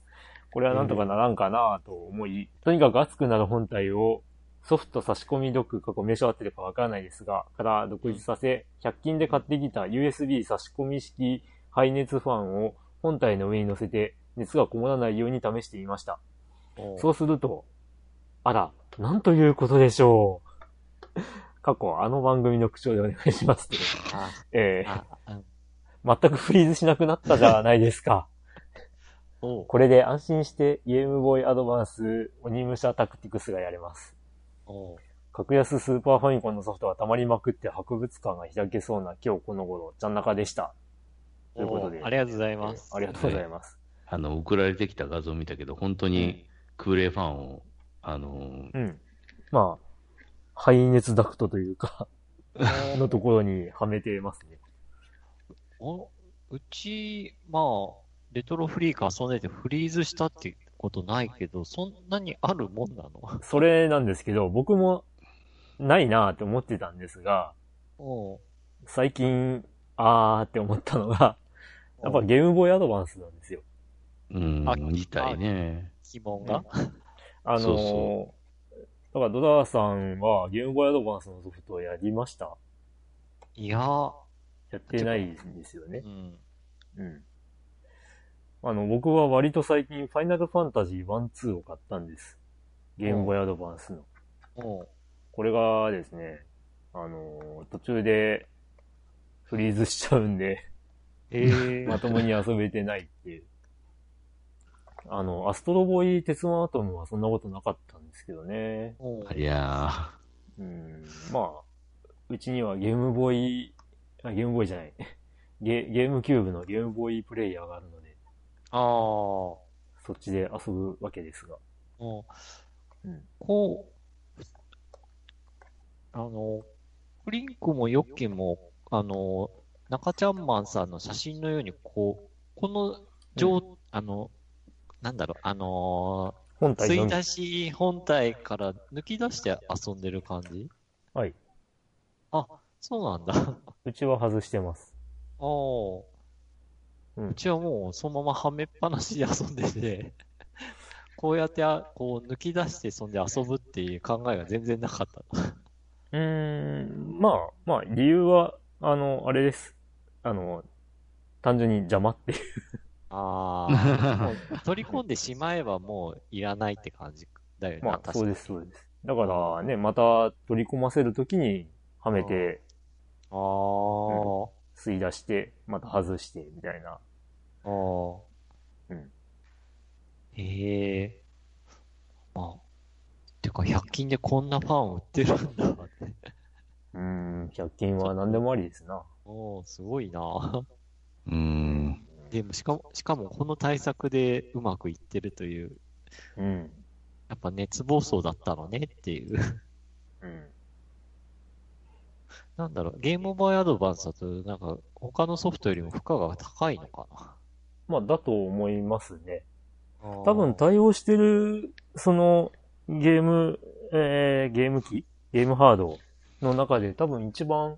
これはなんとかならんかなと思い、とにかく熱くなる本体をソフト差し込みドック過去名称合ってるかわからないですが、から独立させ、100均で買ってきた USB 差し込み式排熱ファンを本体の上に乗せて熱がこもらないように試してみました。おそうすると、あら、なんということでしょう。過去、あの番組の口調でお願いしますけど。あ、えあ、うん。ー、全くフリーズしなくなったじゃないですか。これで安心してゲームボーイアドバンス鬼武者タクティクスがやれます。格安スーパーファミコンのソフトが溜まりまくって博物館が開けそうな今日この頃、ちゃん中でした。ということで。ありがとうございます。えーありがとうございます。あの、送られてきた画像見たけど、本当に空冷ファンを、あの、うん。まあ、排熱ダクトというか、お のところにはめてますね。おうち、まあ、レトロフリーク遊んでてフリーズしたってことないけど、そんなにあるもんなの？それなんですけど、僕もないなーって思ってたんですが、おう最近、あーって思ったのが、やっぱゲームボーイアドバンスなんですよ。うんあ、自体ね。疑問があ？のーそうそだからドラーさんはゲームボーイアドバンスのソフトをやりました？いやー、やってないんですよね。うん。うん。あの、僕は割と最近、ファイナルファンタジー1、2を買ったんです。ゲームボーイアドバンスの。これがですね、あのー途中でフリーズしちゃうんで、ええ まともに遊べてないっていう。あの、アストロボーイ鉄腕アトムはそんなことなかったんですけどね。おうありゃうん、まあ、うちにはゲームボーイ、あゲームボーイじゃない。ゲゲームキューブのゲームボーイプレイヤーがあるので、ああ、そっちで遊ぶわけですが。おううん。こう、あの、フリンクもヨッキンも、あの、中ちゃんマンさんの写真のように、こう、この上、あの、なんだろう、あのー、本体。吸い出し本体から抜き出して遊んでる感じ？はい。あ、そうなんだ。うちは外してます。おーうんうちはもうそのままはめっぱなしで遊んでて、こうやってあこう抜き出してそんで遊ぶっていう考えが全然なかった。うーん、まあ、まあ、理由は、あの、あれです。あの、単純に邪魔っていう。ああ、取り込んでしまえばもういらないって感じだよね。まあ、そうです、そうです。だからね、また取り込ませるときに、はめて、ああ、吸い出して、また外して、みたいな。ああ。うん。へえ。まあ。てか、100均でこんなファン売ってるんだって。うーん、100均は何でもありですな。おー、すごいな。ー。うん。でも、しかも、しかもこの対策でうまくいってるという、うん。やっぱ熱暴走だったのねっていう。うん。なんだろう、ゲームボーイアドバンスだと、なんか、他のソフトよりも負荷が高いのかまあ、だと思いますね。な。多分対応してる、その、ゲーム、えー、ゲーム機？ゲームハードの中で多分一番、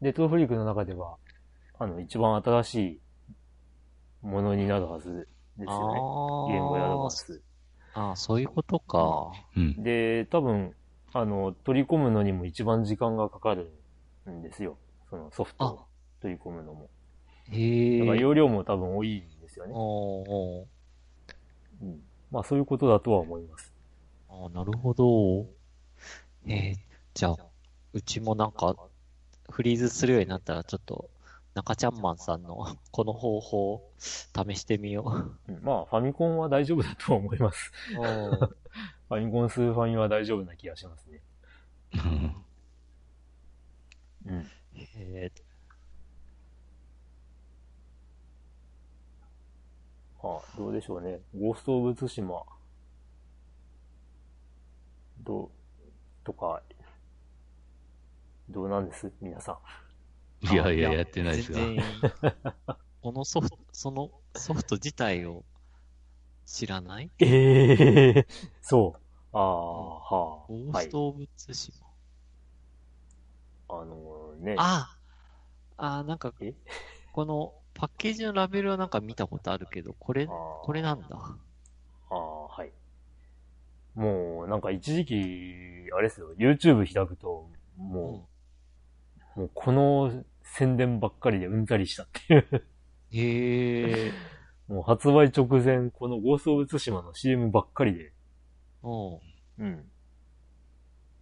レトロフリークの中では、あの、一番新しいものになるはずですよね。あゲームボーイアドバンース。あー、そういうことか。うん。で、多分、あの、取り込むのにも一番時間がかかるんですよ。そのソフトを取り込むのも。へえ。だから容量も多分多いんですよね。おうん。まあそういうことだとは思います。ああ、なるほど。えー、じゃあ、うちもなんか、フリーズするようになったら、ちょっと、中ちゃんマンさんのこの方法、試してみよう。うんまあファミコンは大丈夫だとは思います。ファミコンスーファミは大丈夫な気がしますね。うん。えはあ、どうでしょうね。ゴースト・オブ・ツシマ。どう、とか、どうなんです？皆さ いやいや、あやってないですが。このソフト、そのソフト自体を知らない？ん。ええそう。ああ、はあ。はいゴース。ト・オブ・ツシマ。あのね。ああ、なんかえ、このパッケージのラベルはなんか見たことあるけど、これ、これなんだ？ああ、はい。もう、なんか一時期、あれですよ、YouTube 開くと、もう、もうこの宣伝ばっかりでうんざりしたっていう。へえ。もう発売直前、このゴースト・オブ・ツシマの CM ばっかりで。うん。うん。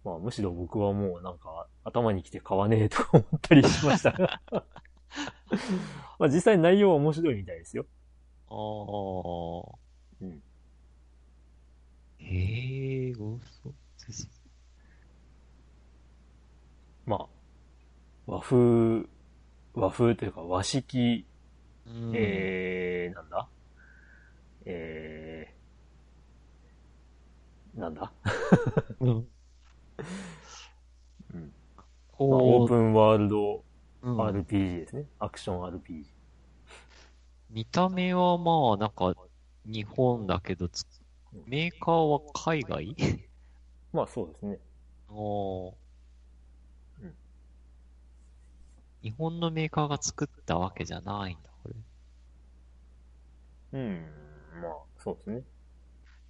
まあ、むしろ僕はもうなんか、頭に来て買わねえとか思ったりしました。まあ実際内容は面白いみたいですよ。ああ。うん。へえ、ゴースト・ツシまあ、和風、和風というか和式、マ。うん。えー、なんだ？えー、なんだ？うん。うん。オープンワールドうん RPG ですね。アクション RPG。見た目はまあ、なんか、日本だけどつ、メーカーは海外？まあそうですね。おーうん日本のメーカーが作ったわけじゃないんだ、こうん。まあそうですね。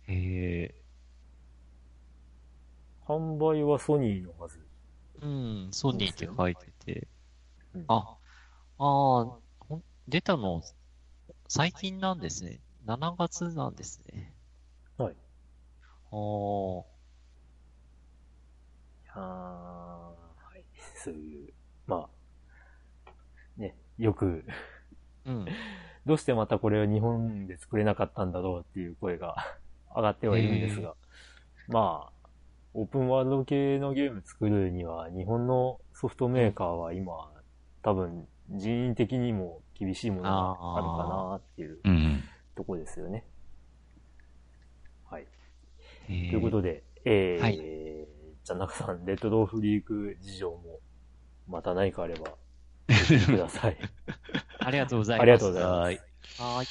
れ。へえ。販売はソニーのはず。うん、ソニーって書いてて。うんあ、ああ、出たの、最近なんですね。7月なんですね。はい。あーあーはい。そういう、まあ、ね、よく、うん。どうしてまたこれを日本で作れなかったんだろうっていう声が上がってはいるんですが、まあ、オープンワールド系のゲーム作るには、日本のソフトメーカーは今、多分人員的にも厳しいものがあるかなっていううん。とこですよね。はい。といということで、えー、はいじゃあ中さん、レッドドーフリーク事情も、また何かあれば、ください。ありがとうございます。ありがとうございますはい。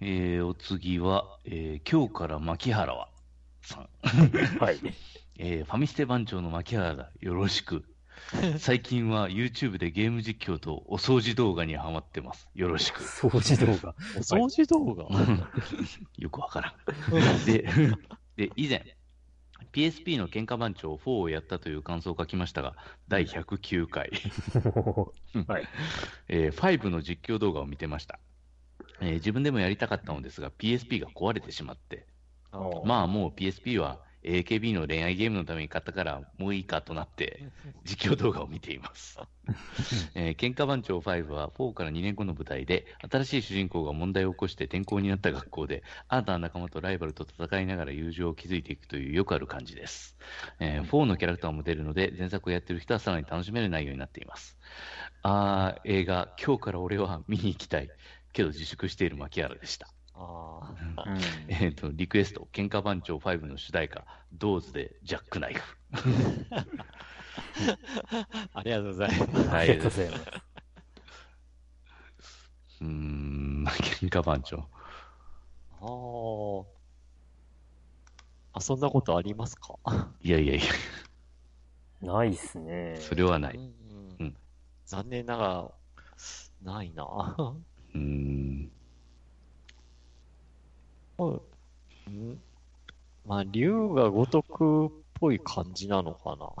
えー、お次は、えー、今日から牧原はさん。はい。えー、ファミステ番長の牧原だ。よろしく。最近は YouTube でゲーム実況とお掃除動画にハマってます。よろしく。掃除動画？お掃除動画、よくわからん。で、で、以前、PSP の喧嘩番長4をやったという感想を書きましたが、第109回、はい。えー5の実況動画を見てました。えー自分でもやりたかったのですが、PSP が壊れてしまって、まあもう PSP は AKB の恋愛ゲームのために買ったから、もういいかとなって、実況動画を見ています。えー喧嘩番長5は4から2年後の舞台で、新しい主人公が問題を起こして転校になった学校で、新たな仲間とライバルと戦いながら友情を築いていくというよくある感じです。えー4のキャラクターも出るので、前作をやってる人はさらに楽しめる内容になっています。あー、映画、今日から俺は見に行きたい。けど自粛している牧原でした。あうん えっ、と、リクエスト、喧嘩番長5の主題歌、ドーズでジャックナイフ。ー ありがとうございます。ありがとうございます。うーん、喧嘩番長。あーあ、そんなことありますか？いやいやいや、ないっすね。それはない。うんうん残念ながら、ないな。うーん、うんまあ、竜が如くっぽい感じなのかな。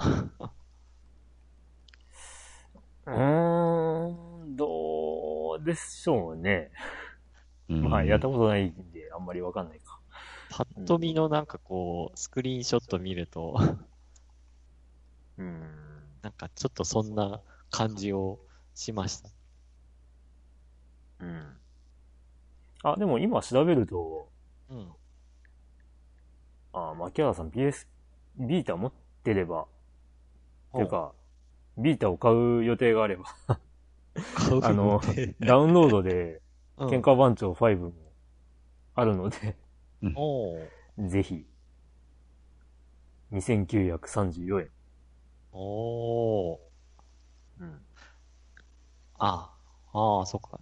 うーん、どうでしょうね。うんまあ、やったことないんで、あんまりわかんないか。パッと見のなんかこう、スクリーンショット見ると、うん。なんかちょっとそんな感じをしました。うん。あ、でも今調べると、うん。あ、牧原さん PS、ビータ持ってれば、っていうか、ビータを買う予定があれば、買うあのダウンロードで、うん。喧嘩番長5もあるので、おー。ぜひ、2934円。おー。うん。ああ、ああ、そっか。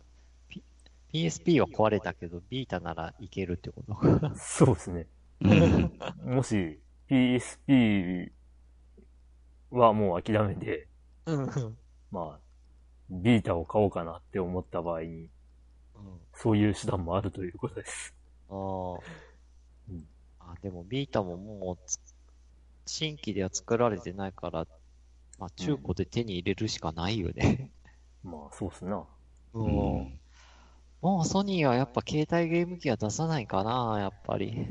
PSP は壊れたけど、ビータならいけるってことか。そうですね。うん。もし PSP はもう諦めて。まあ、ビータを買おうかなって思った場合に、そういう手段もあるということです。ああうん。あ、でもビータももうつ、新規では作られてないから、まあ中古で手に入れるしかないよね。まあ、そうっすな。う。うんん。もうソニーはやっぱ携帯ゲーム機は出さないかな、やっぱり。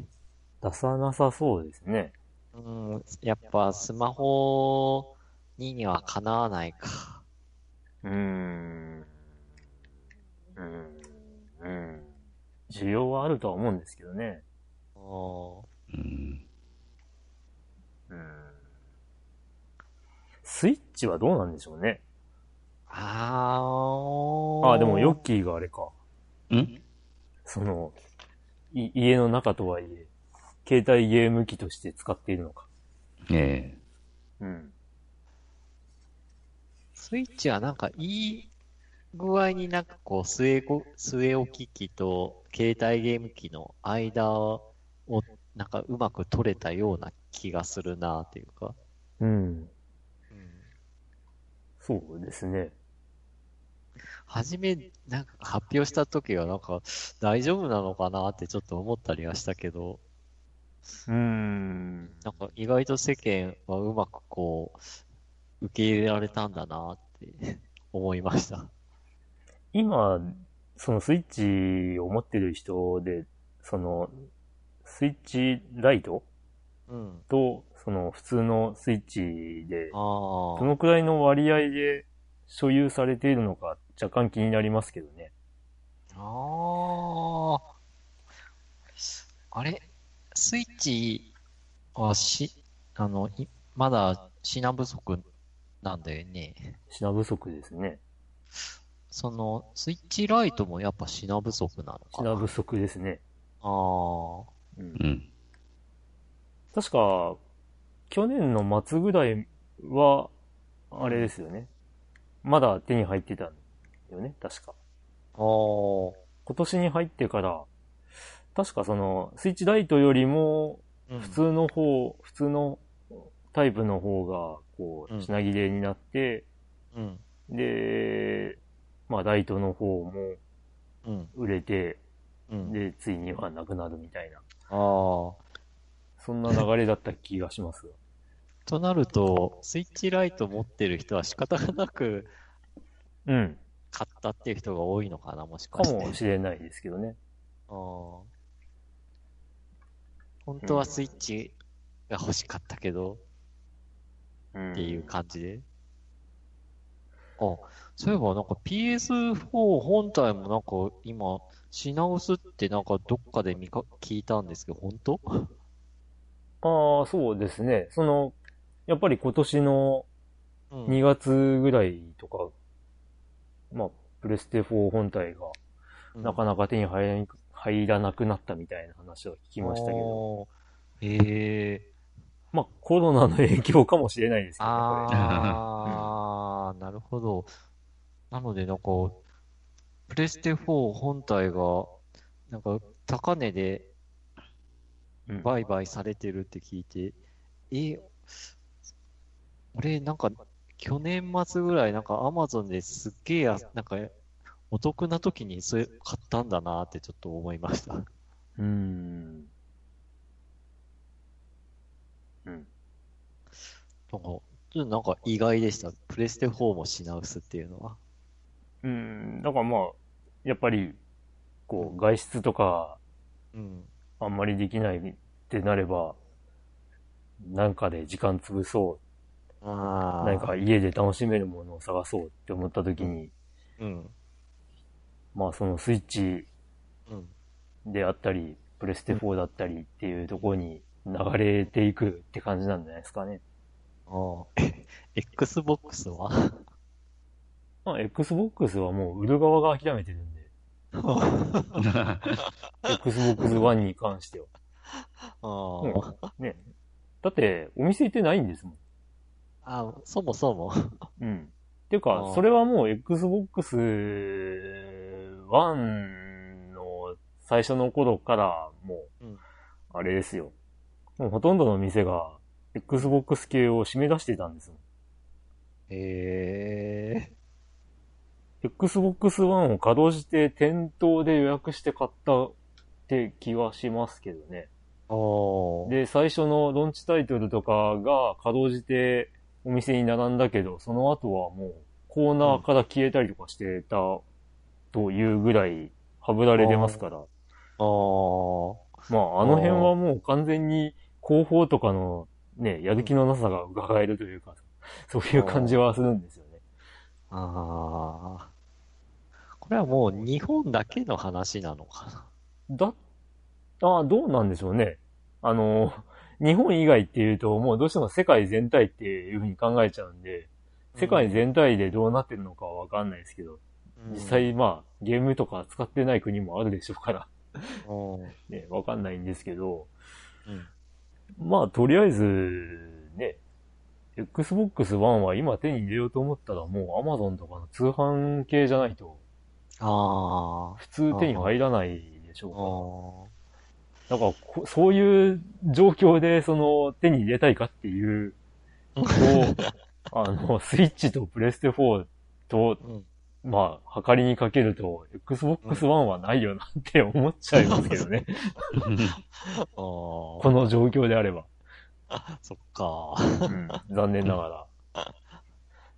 出さなさそうですね。うん、やっぱスマホににはかなわないか。うーん。うん。うん。需要はあるとは思うん。ですけどね。おうん。うん。スイッチはどうなん。でしょうね。あーああ、でもヨッキーがあれか。ん？その、い家の中とはいえ、携帯ゲーム機として使っているのか。えうん。スイッチはなんかいい具合になんかこう据えこ、据え置き機と携帯ゲーム機の間をなんかうまく取れたような気がするなっていうか。うん。そうですね。はじめ、なんか発表した時はなんか大丈夫なのかなってちょっと思ったりはしたけど、うーん。なんか意外と世間はうまくこう、受け入れられたんだなって 思いました。今、そのスイッチを持ってる人で、その、スイッチライトうん。と、その普通のスイッチで、あどあ。のくらいの割合で所有されているのか若干気になりますけどね。ああ。あれ？スイッチはし、あの、いまだ品不足なんだよね。品不足ですね。その、スイッチライトもやっぱ品不足なのかな？品不足ですね。ああ。うんうん。確か、去年の末ぐらいは、あれですよね。まだ手に入ってたんよね、確か。ああ。今年に入ってから、確かその、スイッチライトよりも、うん普通の方、普通のタイプの方が、こう、うん品切れになって、うん。で、まあ、ライトの方もうん。売れて、うん。で、ついにはなくなるみたいな、ああ。そんな流れだった気がしますが。となると、スイッチライト持ってる人は仕方がなくうん。買ったっていう人が多いのかな、もしかかして。もしれないですけどね。ああ。本当はスイッチが欲しかったけど、うん。っていう感じで。あ、そういえばなんか PS4 本体もなんか今、品薄ってなんかどっかで見か、聞いたんですけど、本当？ああ、そうですね。その、やっぱり今年のうん2月ぐらいとか、まあ、プレステ4本体がうんなかなか手に入らにく入らなくなったみたいな話は聞きましたけど、へえ。まあ、コロナの影響かもしれないですけど。ああ、なるほど。なので、なんか、プレステ4本体が、なんか、高値でうん売買されてるって聞いて、え、俺、なんか、去年末ぐらい、なんか、アマゾンですっげえや、なんか、お得な時にそれ買ったんだなってちょっと思いました。うーん。うん。なんか、ちょっとなんか意外でした。プレステ4も品薄っていうのは。うん。だからまあ、やっぱり、こう、外出とか、うん。あんまりできないってなれば、なんかで時間潰そうああ。なんか家で楽しめるものを探そうって思った時に、うん。まあそのスイッチうん。であったり、プレステ4だったりっていうところに流れていくって感じなんじゃないですかね。ああ。Xbox は？まあ Xbox はもう売る側が諦めてるんで、Xbox One に関しては。あもうね。だってお店行ってないんですもん。あ。あそもそも。うん。ていうかそれはもう Xbox One の最初の頃からもううん、あれですよ。もうほとんどの店が Xbox 系を締め出してたんですもん。へえ。Xbox One を稼働して店頭で予約して買ったって気はしますけどね。で、最初のロンチタイトルとかが稼働してお店に並んだけど、その後はもうコーナーから消えたりとかしてたというぐらいはぶられてますから。あー。まあ、あの辺はもう完全に広報とかのね、やる気のなさが伺えるというか、そういう感じはするんですよね。ああ。これはもう日本だけの話なのかな？だ、ああ、どうなんでしょうね。あの、日本以外っていうと、もうどうしても世界全体っていうふうに考えちゃうんで、世界全体でどうなってるのかはわかんないですけど、実際まあ、ゲームとか使ってない国もあるでしょうから、うん。ね、わかんないんですけど、うん。まあ、とりあえず、ね、Xbox One は今手に入れようと思ったらもう Amazon とかの通販系じゃないと、あ普通手に入らないでしあ。ょあうから、だからこ、そういう状況で、その、手に入れたいかっていう、と、あの、スイッチとプレステ4と、うん。まあ、測りにかけると、Xbox One はないよなって思っちゃいますけどね。この状況であれば。そっか。うん、残念ながら。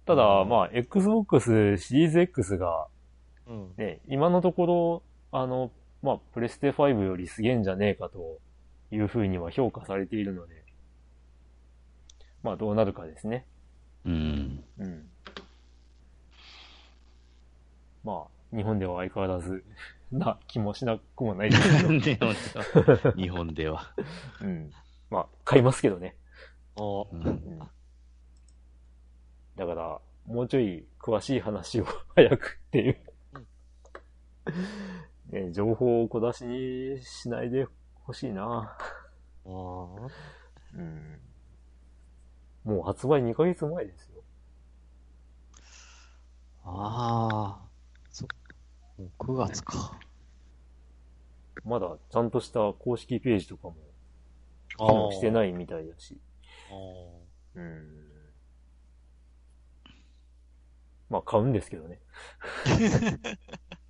ただ、まあ、Xbox シリーズ X が、うん。ね、今のところ、あの、まあ、プレステ5よりすげえんじゃねえかというふうには評価されているので、まあ、どうなるかですね。うん。うん。まあ、日本では相変わらずな気もしなくもないですけど、日本では。うん。まあ、買いますけどね。おうんうん。だから、もうちょい詳しい話を 早くっていう。ね、情報を小出しにしないでほしいな。あーうん。もう発売2ヶ月前ですよ。あー。そ、もう9月か。まだちゃんとした公式ページとかも機あ能してないみたいだし。あーうん。まあ買うんですけどね。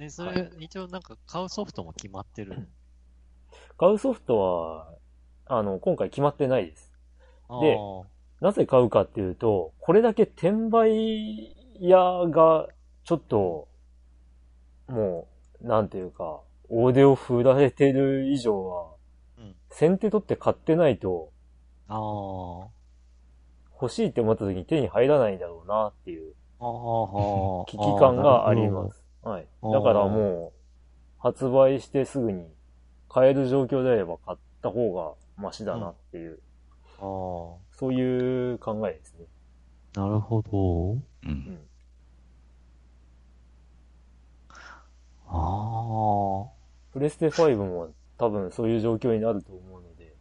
え、それ、一応なんか買うソフトも決まってる。買うソフトは、あの、今回決まってないです。あでーなぜ買うかっていうと、これだけ転売屋がちょっと、もう、なんていうか、大手を振られてる以上は、うん先手取って買ってないと。欲しいって思った時に手に入らないんだろうなっていう危機感がありま。す。はい。だからもう、発売してすぐに買える状況であれば買った方がマシだなっていう、あーあそういう考えですね。ー。なるほど。う。うんん。あプレステ5も多分そういう状況になると思うので、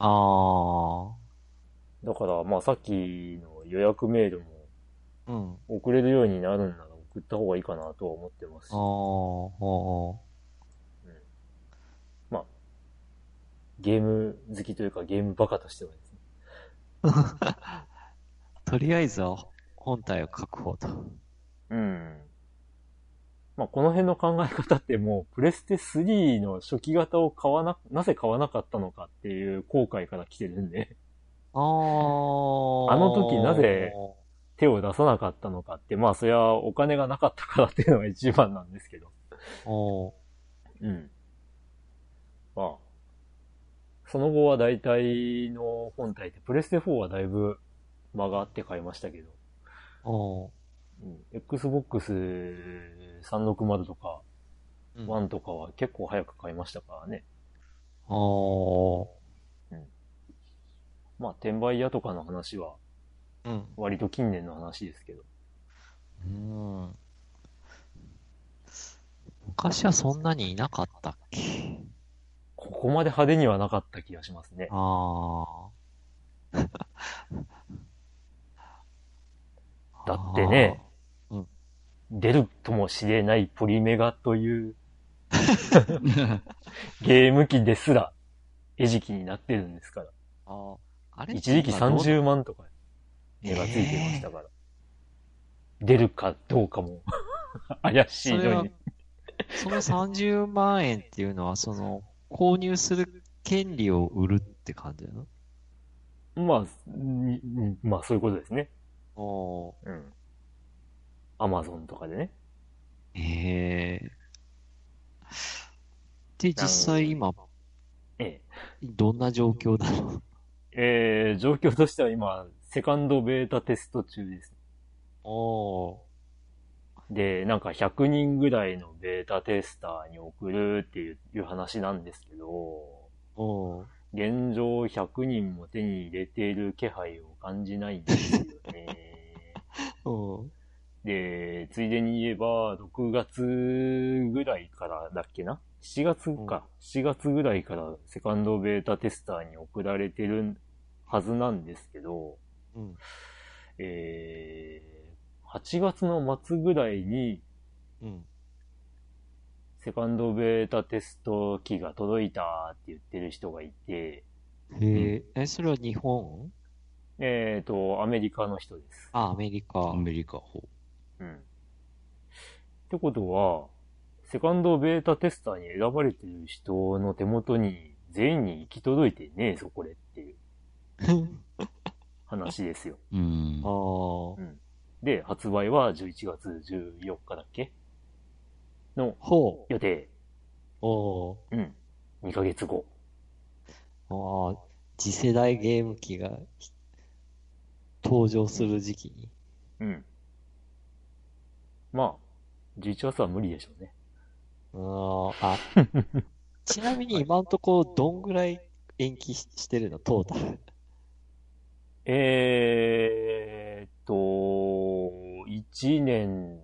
あ。あだからまあさっきの予約メールもあ。うん。送れるようになるんなら送った方がいいかなとは思ってますしああ。、あまあ、ゲーム好きというかゲームバカとしてはですね。あ。とりあえずは本体を確保と。うん。まあ、この辺の考え方ってもう、プレステ3の初期型を買わな、なぜ買わなかったのかっていう後悔から来てるんで、ああ。あの時なぜ手を出さなかったのかって、まあ、そりゃお金がなかったからっていうのが一番なんですけど。おー。うん。まあ、その後は大体の本体って、プレステ4はだいぶ間があって買いましたけど、おー。うん、Xbox 360とか、うん。1とかは結構早く買いましたからね。おー。まあ、転売屋とかの話はうん。割と近年の話ですけど。うん。昔はそんなにいなかったっけ？ここまで派手にはなかった気がしますね。ああ。だってね、うん出るともしれないポリメガという ゲーム機ですら餌食になってるんですから。あーあれ一時期今どう30万とか値がついてましたから。出るかどうかも 怪しいそれはのに。その30万円っていうのは、その、購入する権利を売るって感じなの？まあ、まあそういうことですね。おーうん。アマゾンとかでね。へえ。で、実際今、ええ。どんな状況なの？えー、状況としては今、セカンドベータテスト中です。おーで、なんか100人ぐらいのベータテスターに送るっていう話なんですけど、おー現状100人も手に入れている気配を感じないんですよね。おー で、ついでに言えば、6月ぐらいからだっけな ?7 月か。7月ぐらいからセカンドベータテスターに送られてるはずなんですけど、うん。えー、8月の末ぐらいにうん。セカンドベータテスト機が届いたって言ってる人がいて、へえ、え、それは日本？えっ、と、アメリカの人です。あ、アメリカア。メリカ、ほうん。ってことは、セカンドベータテスターに選ばれてる人の手元に全員に行き届いてねえぞ、これっていう 話ですよ。う。うんあ。ーで、発売は11月14日だっけ？のほう。予定。おーうん。2ヶ月後。ああ、次世代ゲーム機がひ登場する時期に。うん。まあ、11月は無理でしょうね。あーあ、ちなみに今のところどんぐらい延期ししてるの？トータル。えーっと、1年、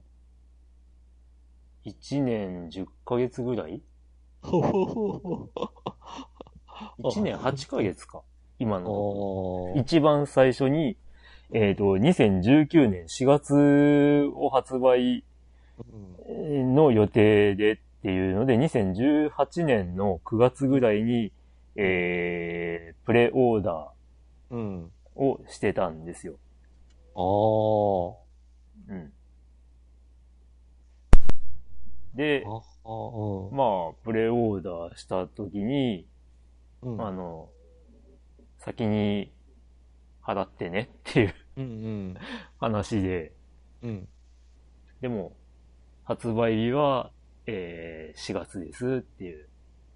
1年10ヶ月ぐらい？ほほほほ。?1 年8ヶ月か。今の一番最初に、えーっと、2019年4月を発売うんの予定でっていうので、2018年の9月ぐらいに、えー、プレオーダうん。ーをしてたんですよ。あーうん。で、あ。あ、うん。まあ、プレオーダーした時に、うん。あの、先に払ってねっていううん話で、うん。うん。でも、発売日は、えー、4月ですっていう、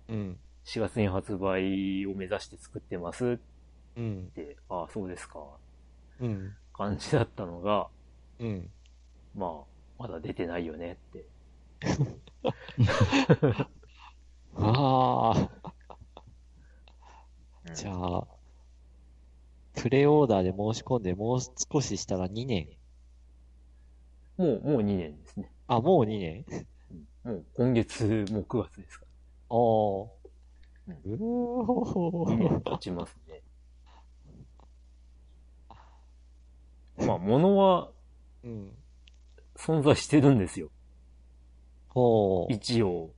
うん。4月に発売を目指して作ってますっうん。て、ああ、そうですか、うん。感じだったのが、うん。まあ、まだ出てないよねって。ああ。うんじゃあ、プレオーダーで申し込んでもう少ししたら2年。もう、もう2年ですね。あ、もう2年？もう今月、もう9月ですかああ。ううんーら。2年経ちますね。まあ、物はうん。存在してるんですよ。ほう。一応、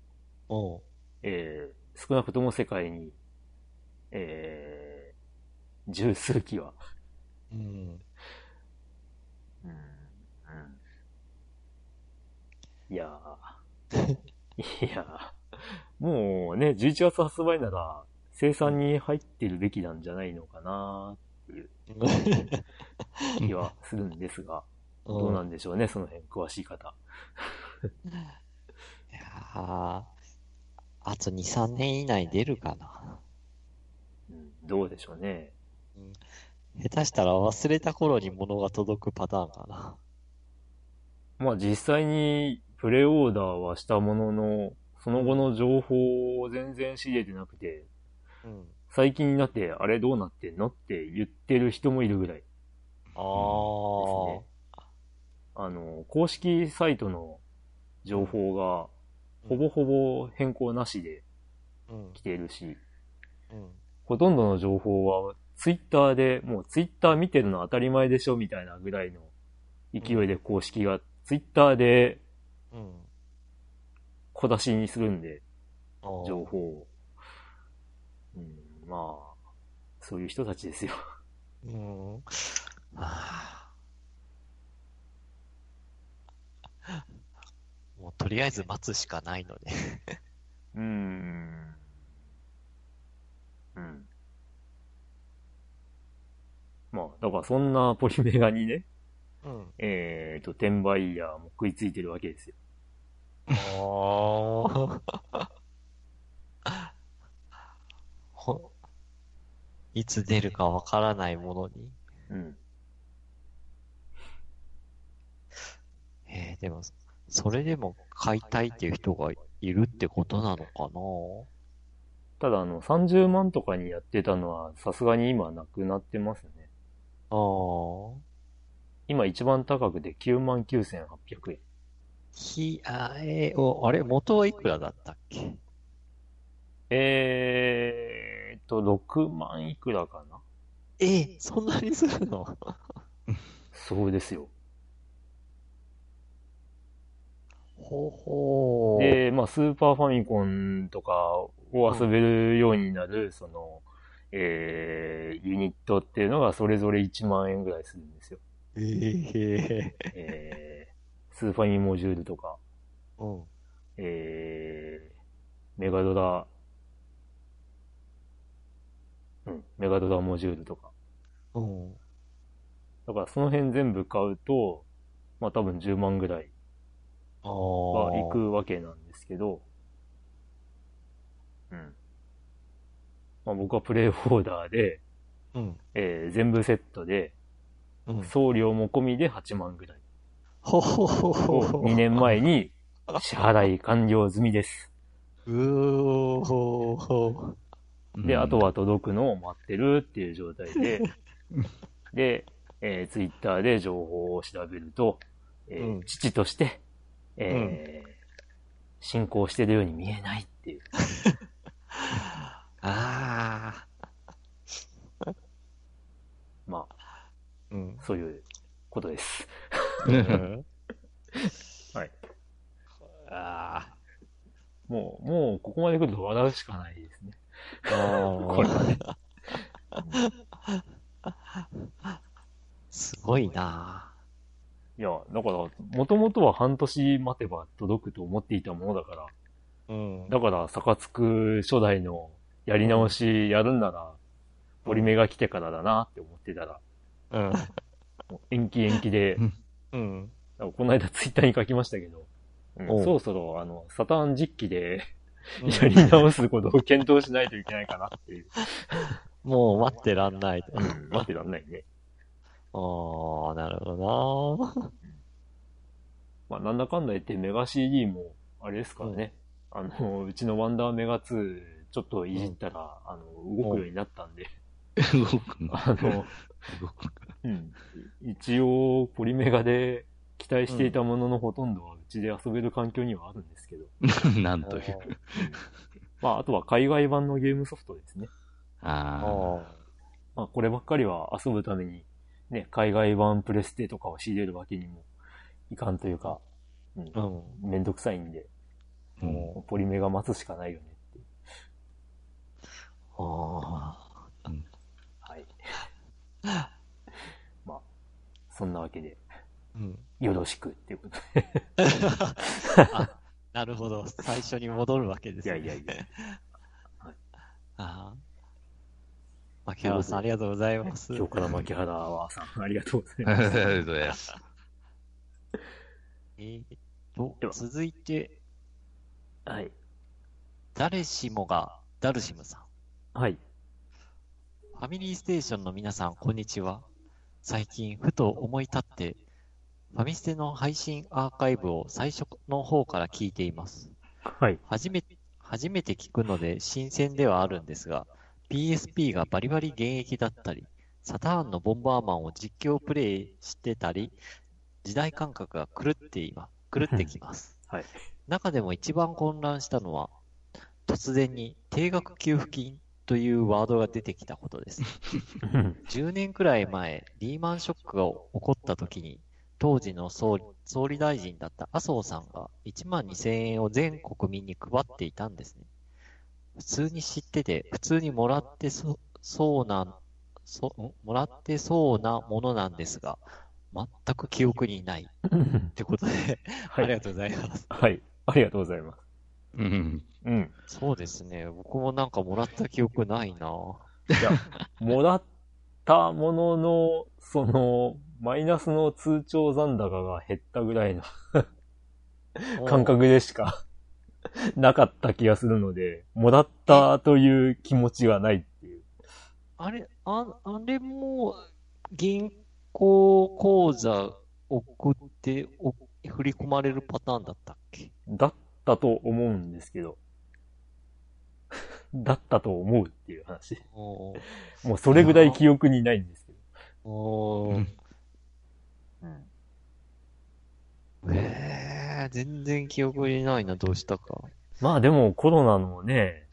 おう。えー、少なくとも世界に、えー、十数機は。うん。うん。いやー。いやー。もうね、11月発売なら、生産に入ってるべきなんじゃないのかなっていう気はするんですが、どうなんでしょうね、その辺詳しい方。いやーあと2、3年以内に出るかな。うん、どうでしょうね。下手したら忘れた頃に物が届くパターンかな。まあ実際にプレオーダーはしたものの、その後の情報を全然仕入れてなくて、うん。最近になってあれどうなってんの？って言ってる人もいるぐらい。ああ、あの、公式サイトの情報がほぼほぼ変更なしでうん。来てるし、うん。ほとんどの情報はツイッターで、もうツイッター見てるの当たり前でしょみたいなぐらいの勢いで公式がツイッターでうん。小出しにするんで、情報を。うん、まあ、そういう人たちですよ。うん。はあもうとりあえず待つしかないので。うーん。うん。まあ、だからそんなポリメガにね、うん。えっ、と、転売ヤーも食いついてるわけですよ。おーほ いつ出るかわからないものに。うん。えー、でも、それでも買いたいっていう人がいるってことなのかただ、あの、30万とかにやってたのは、さすがに今なくなってますね。なああ。今一番高くて99,800円。ひ、あ、えー、お、あれ元はいくらだったっけ？えーっと、6万いくらかな？えー、そんなにするの？そうですよ。ほほー。で、まあ、スーパーファミコンとかを遊べるようになる、その、えー、ユニットっていうのがそれぞれ1万円ぐらいするんですよ。えええー、スーファミモジュールとか、うん。えー、メガドラ、うん、メガドラモジュールとか。うん。だからその辺全部買うと、まあ多分10万ぐらい。は行くわけなんですけど、うん。まあ僕はプレイオーダーで、うん。えー全部セットで、うん。送料も込みで8万ぐらいほほほほを2年前に支払い完了済みです。うーほほ。で、うんあとは届くのを待ってるっていう状態で、で、えー、ツイッターで情報を調べると、えーうん父として、えー進行してるように見えないっていう。ああ。まうん。あ、そういうことです。う んはい。あもう、もう、ここまで来ると笑うしかないですね。あ。これはね。すごいないや、だから、もともとは半年待てば届くと思っていたものだから、うん。だから、サカツク初代のやり直しやるんなら、ポリメが来てからだなって思ってたら、うん。延期延期で、うん。この間ツイッターに書きましたけど、うんそろそろ、あの、サターン実機でうんやり直すことを検討しないといけないかなっていう。もう待ってらんないと。うん待ってらんないね。ああ、なるほどなまあ、なんだかんだ言ってメガ CD も、あれですからね。あの、うちのワンダーメガ2、ちょっといじったら、あの、動くようになったんで、動くのあの、うん。一応、ポリメガで期待していたもののほとんどはうちで遊べる環境にはあるんですけど。なんという。まあ、あとは海外版のゲームソフトですね。ああまあ、こればっかりは遊ぶために、ね、海外版プレステとかを仕入れるわけにもいかんというか、うんあ。うん。めんどくさいんで、あ。うんもうポリメガ待つしかないよねっていう。あはい。まあ、そんなわけで、あ。うん。よろしくっていうこと なるほど。最初に戻るわけですね。いやいやいや。ああ。牧原さん、ありがとうございます。今日から牧原さん、ありがとうございあります。がとうございます。えーっとでは、続いて、はい。誰しもがダルシムさん。はい。ファミリーステーションの皆さん、こんにちは。最近、ふと思い立って、ファミステの配信アーカイブを最初の方から聞いています。はい。初め、初めて聞くので新鮮ではあるんですが、PSP がバリバリ現役だったり、サターンのボンバーマンを実況プレイしてたり、時代感覚が狂って今、狂ってきます。はい。中でも一番混乱したのは、突然に定額給付金というワードが出てきたことです。10年くらい前、リーマンショックが起こった時に、当時の総理総理大臣だった麻生さんが1万2000円を全国民に配っていたんですね。普通に知ってて、普通にもらってそそうな、そ、んもらってそうなものなんですが、全く記憶にない。ってことで、はいありがとうございます。はい。ありがとうございます。うん。うん。そうですね。僕もなんかもらった記憶ないな。いや、もらったものの、その、マイナスの通帳残高が減ったぐらいの感覚でしか なかった気がするので、もらったという気持ちがないっていう。あれ、あ、あれも、銀行口座送ってお、振り込まれるパターンだったっけ？だったと思うんですけど。だったと思うっていう話。もうそれぐらい記憶にないんですけど。おーうんええ全然記憶にないな、どうしたか。まあでもコロナのね、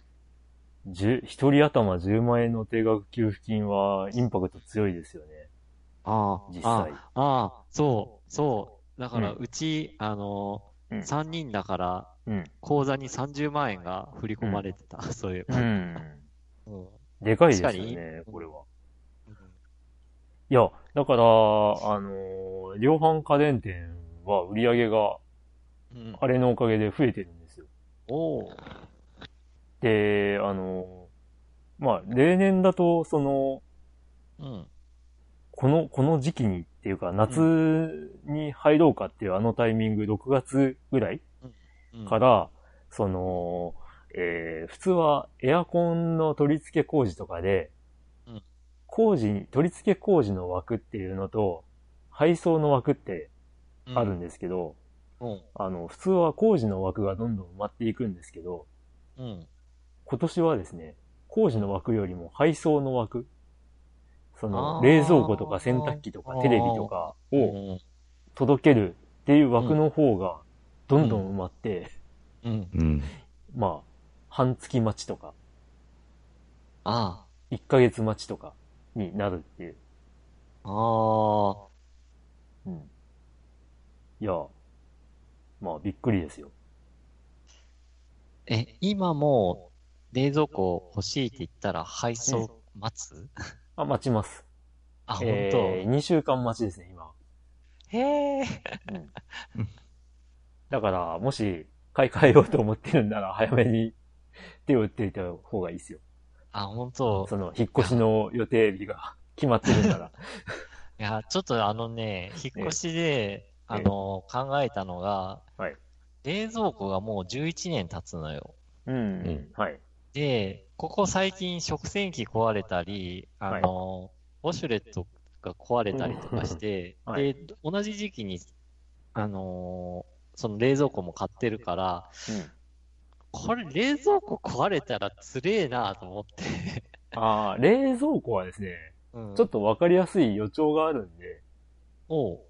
十一人頭10万円の定額給付金はインパクト強いですよね。ああ、実あ際。あ、ああ、そう、そう。だから、うんうち、あの、うん3人だから、うん。口座に30万円が振り込まれてた、そういう。うん。うんでかいですよねに、これは。いや、だから、あのー量販家電店は売り上げがうん。あれのおかげで増えてるんですよ。おーで、あのーまあ、例年だと、その、うん。この、この時期にっていうか、夏に入ろうかっていうあのタイミング、6月ぐらいうんから、その、えー普通はエアコンの取り付け工事とかで、うん工事に、取り付け工事の枠っていうのと、配送の枠ってあるんですけど、うん。あの、普通は工事の枠がどんどん埋まっていくんですけど、うん。今年はですね、工事の枠よりも配送の枠、そあの、ー冷蔵庫とか洗濯機とかテレビとかうをん。届けるっていう枠の方がどんどん埋まって、うん。うん。まあ、半月待ちとか、あ1ヶ月待ちとかになるっていう。あ。ああ。うん。いや、まあびっくりですよ。え、今もう冷蔵庫欲しいって言ったら配送待つ、あ、待ちます。あ、本え当、ー、2週間待ちですね、今。へえ。だから、もし、買い替えようと思ってるんなら、早めに手を打っていた方がいいですよ。あ、本当その、引っ越しの予定日が決まってるんなら。いや、ちょっとあのね、引っ越しで、あの、考えたのが、はい。冷蔵庫がもう11年経つのよ。うん。うんはい。で、ここ最近食洗機壊れたり、あの、ウォシュレットが壊れたりとかして、うんはいで、同じ時期に、あのーその冷蔵庫も買ってるから、これ冷蔵庫壊れたらつれえなと思って。ああ、冷蔵庫はですね、うんちょっとわかりやすい予兆があるんで、おう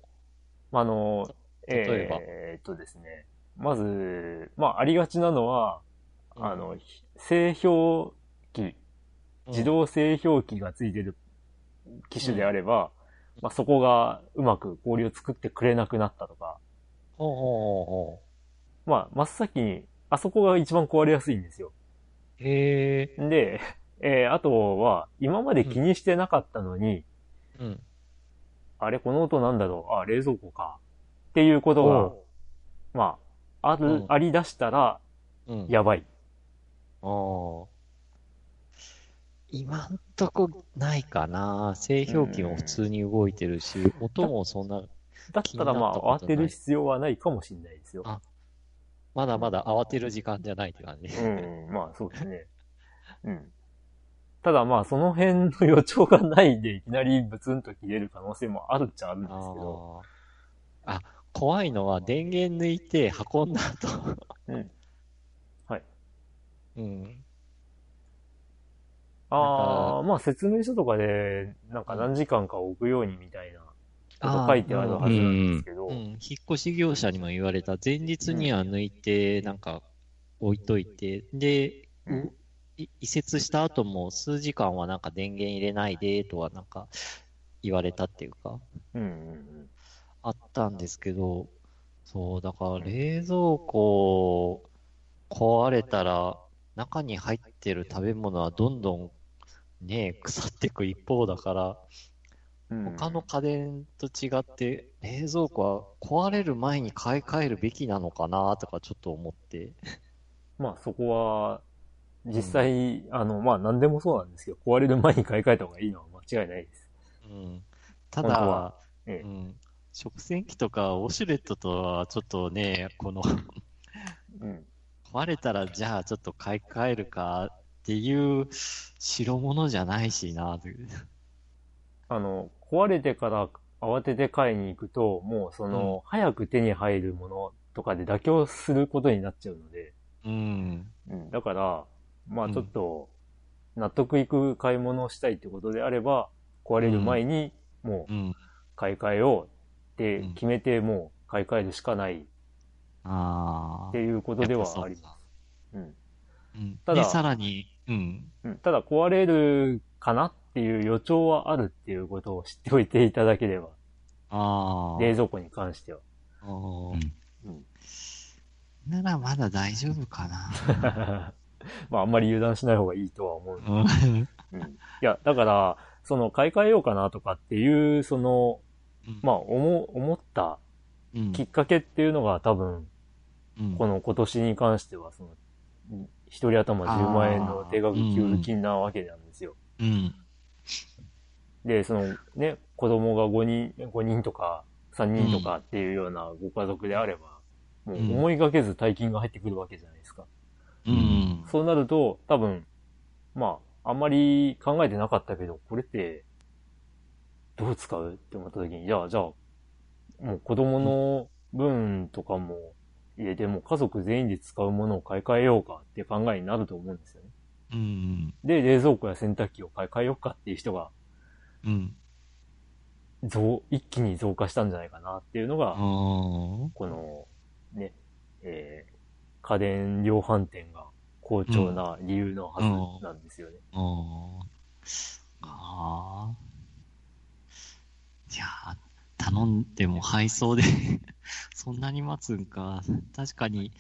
あの、例えばえーっとですね、まず、まあ、ありがちなのは、うんあの、製氷機、自動製氷機がついてる機種であれば、まあ、そこがうまく氷を作ってくれなくなったとか、ほうほうほうほまあ、真っ先に、あそこが一番壊れやすいんですよ。う。へえ。で、えーあとは、今まで気にしてなかったのに、うん。あれ、この音なんだろうあ、冷蔵庫か。っていうことが、おまあ、ある、うんあり出したら、ううん。やばい。ああ。今んとこないかな。製氷機も普通に動いてるし、音もそんな、だったらまあ、気になったことない慌てる必要はないかもしれないですよ。あまだまだ慌てる時間じゃないって感じ。うん、まあそうですね。うん。ただまあ、その辺の予兆がないで、いきなりブツンと切れる可能性もあるっちゃあるんですけど。あーあ、怖いのは電源抜いて運んだ後。うん。はい。うん。ああ、まあ説明書とかで、なんか何時間か置くようにみたいなこと書いてあるはずなんですけど。うん。引っ越し業者にも言われた。前日には抜いて、なんか、置いといて、で、移設した後も数時間はなんか電源入れないで、とはなんか、言われたっていうか。うんうんあったんですけど、そう、だから冷蔵庫壊れたら、中に入ってる食べ物はどんどんね、腐っていく一方だから、他の家電と違って、冷蔵庫は壊れる前に買い替えるべきなのかなとかちょっと思って。まあそこは、実際、あの、まあ何でもそうなんですけど、壊れる前に買い替えた方がいいのは間違いないです。うん、た本当はだ、ええうん、食洗機とかウォシュレットとはちょっとね、このうん。壊れたらじゃあちょっと買い替えるかっていう代物じゃないしなという。あの、壊れてから慌てて買いに行くと、もうその、早く手に入るものとかで妥協することになっちゃうので、うん。うん。だから、まうんあちょっと、納得いく買い物をしたいってことであれば、壊れる前に、もううん。買い替えようってうん決めて、もう買い替えるしかないっああ。ていうことではあります。うん。うん。ただで、さらに、うん。うんただ壊れるかなっていう予兆はあるっていうことを知っておいていただければ、ああ。冷蔵庫に関しては。あーうんうんならまだ大丈夫かな。まああんまり油断しない方がいいとは思う。うん。うん。いや、だから、その買い替えようかなとかっていう、その、まあ思、思ったうんきっかけっていうのが多分、うんこの今年に関しては、その、うん一人頭10万円の定額給付金なわけなんですよ。うん。で、そのね、子供が5人、5人とか3人とかっていうようなご家族であれば、もう思いがけず大金が入ってくるわけじゃない。うん。そうなると、多分、まあ、あんまり考えてなかったけど、これって、どう使うって思った時に、じゃあ、じゃあ、もう子供の分とかも入れて、もう家族全員で使うものを買い替えようかって考えになると思うんですよね。うん。で、冷蔵庫や洗濯機を買い替えようかっていう人が、うん。増、一気に増加したんじゃないかなっていうのが、あこの、ね、えー家電量販店が好調な理由のはずなんですよね。あ。ああ。いや、頼ん。でも配送でそん。なに待つん。か。確かに、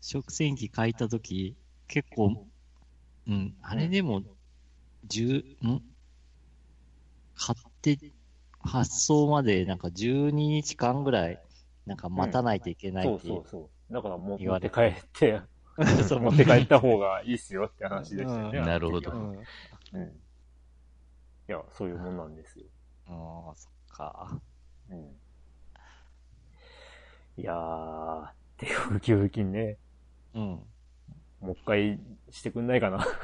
食洗機買いたとき、結構、うん、あれでも、十、ん。買って、発送までなん。か12日間ぐらい、なん。か待たないといけないそうっていう。そうそう。だからもう言われ持って帰って、そう持って帰った方がいいっすよって話でしたよね。うんなるほどうん。うん。いや、そういうもんなんですよ。ああ、そっか。うん。いやー、定額給付金ね、うん。もう一回してくんないかな。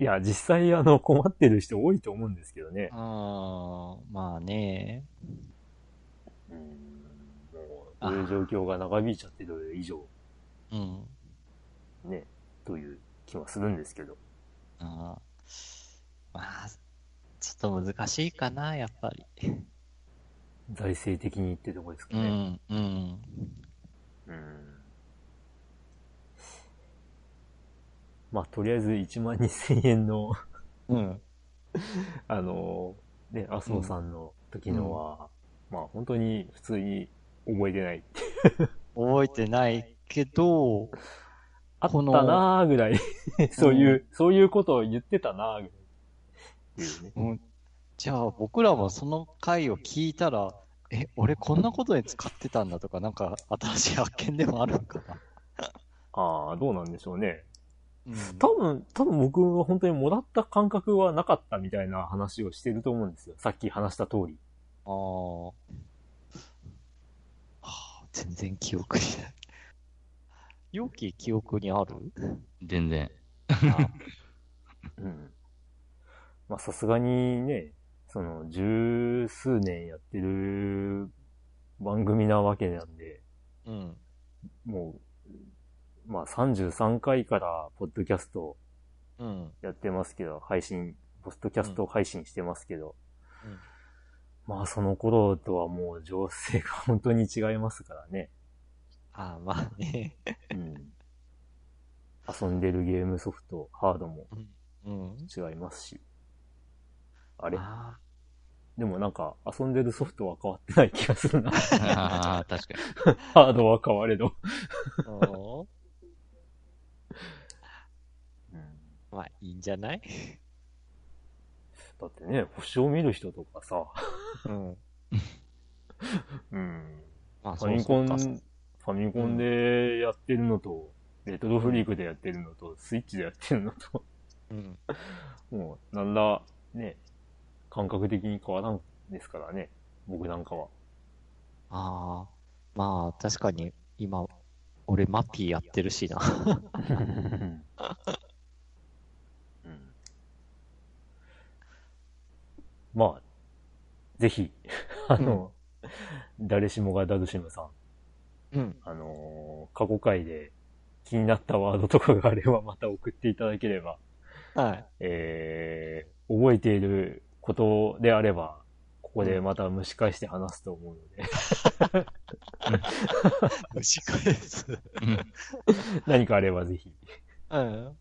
いや、実際あの困ってる人多いと思うんですけどね。ああ、まあね。うん。もう、そういう状況が長引いちゃってる以上、うん。ね、という気はするんですけど。ああまあ、ちょっと難しいかな、やっぱり。財政的にってとこですかね。うん、うん。うん。まあ、とりあえず1万2000円の、うん。あの、ね、麻生さんの時のは、まあ、本当に普通に覚えてない。覚えてないけど、あったなーぐらい、そういう、そういうことを言ってたなーぐらい。っていうね。うん、じゃあ僕らもその回を聞いたら、え、俺こんなことに使ってたんだとか、なんか新しい発見でもあるのかな？ああ、どうなんでしょうね。うん多分、多分僕は本当にもらった感覚はなかったみたいな話をしてると思うんですよ。さっき話した通り。ああ。はあ、全然記憶にない。容器記憶にある？全然。あ うん。まあさすがにね、その十数年やってる番組なわけなんで、うん。もう、まあ33回からポッドキャストうん。やってますけど、配信、ポッドキャスト配信してますけど、うんまあその頃とはもう情勢が本当に違いますからね。ああ、まあね。うん。遊んでるゲームソフト、ハードもうん。違いますし。あれ？あでもなんか遊んでるソフトは変わってない気がするな。ああ、確かに。ハードは変われど。ーおーまあ、いいんじゃない？だってね、星を見る人とかさ、うん。うん。まあ、ファミコン、ファミコンでやってるのと、レトロフリークでやってるのと、スイッチでやってるのと、うん。もう、なんら、ね、感覚的に変わらんですからね、僕なんかは。ああ、まあ、確かに、今、俺、マピーやってるしな。うんまあ、ぜひ、あの、誰しもがダルシムさん、うん。あのー過去回で気になったワードとかがあれば また送っていただければ、はい。えー、覚えていることであれば、ここでまた蒸し返して話すと思うので、虫返す。何かあればぜひ。うん。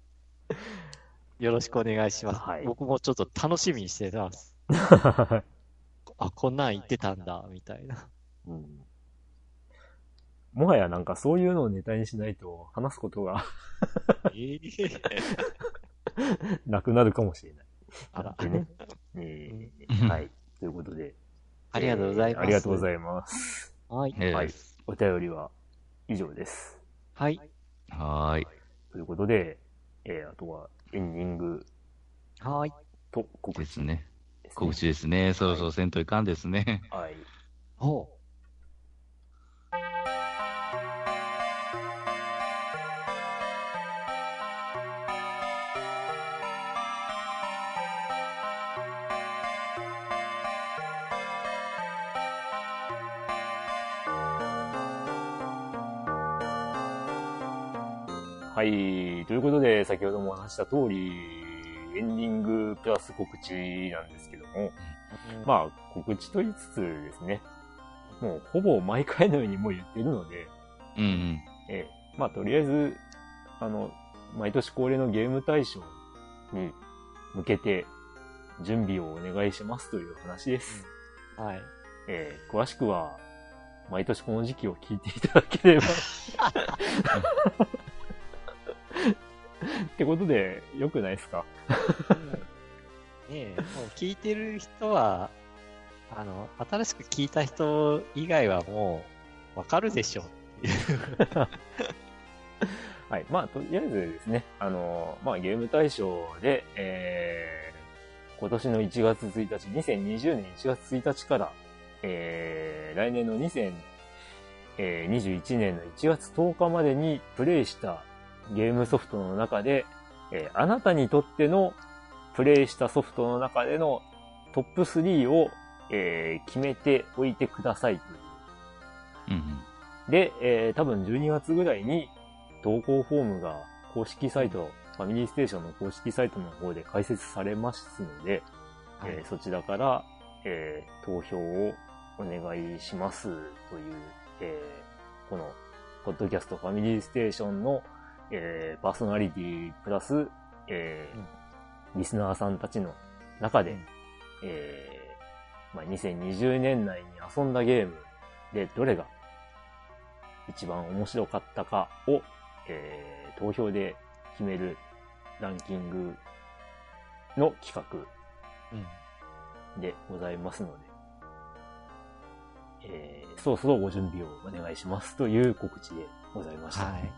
よろしくお願いします。はい僕もちょっと楽しみにしてます。あ、こんなん言ってたんだ、みたいな。うんもはやなんかそういうのをネタにしないと話すことがええ なくなるかもしれない。あらだってね。えーはい。ということで。ありがとうございます。えーありがとうございます。はい。ええはいお便りは以上です。はい。はーい。ということで、えーあとはエンディングはい。と告知ですね。ですね。告知ですね。そろそろせんといかんですね。はい。おう。はい。ということで、先ほどもお話した通り、エンディングプラス告知なんですけども、まあ、告知と言いつつですね、もうほぼ毎回のようにもう言ってるので、うんうん。ええまあ、とりあえず、あの、毎年恒例のゲーム大賞に向けて準備をお願いしますという話です。はい。ええ詳しくは、毎年この時期を聞いていただければ。ってことで、よくないですか？ねえ、もう聞いてる人は、あの、新しく聞いた人以外はもう、わかるでしょっていう。はい。まあ、とりあえずですね、あの、まあ、ゲーム大賞で、えー、今年の1月1日、2020年1月1日から、えー、来年の2021年の1月10日までにプレイしたゲームソフトの中で、えーあなたにとってのプレイしたソフトの中でのトップ3を、えー決めておいてくださいといううんうん。で、えー多分12月ぐらいに投稿フォームが公式サイト、ファミリーステーションの公式サイトの方で開設されますので、はいえーそちらから、えー投票をお願いしますという、えーこの、ポッドキャストファミリーステーションの、えーパーソナリティプラス、えーリスナーさんたちの中で、うんえーまあ、2020年内に遊んだゲームでどれが一番面白かったかを、えー投票で決めるランキングの企うん。画でございますので、えーそろそろご準備をお願いしますという告知でございました。はい。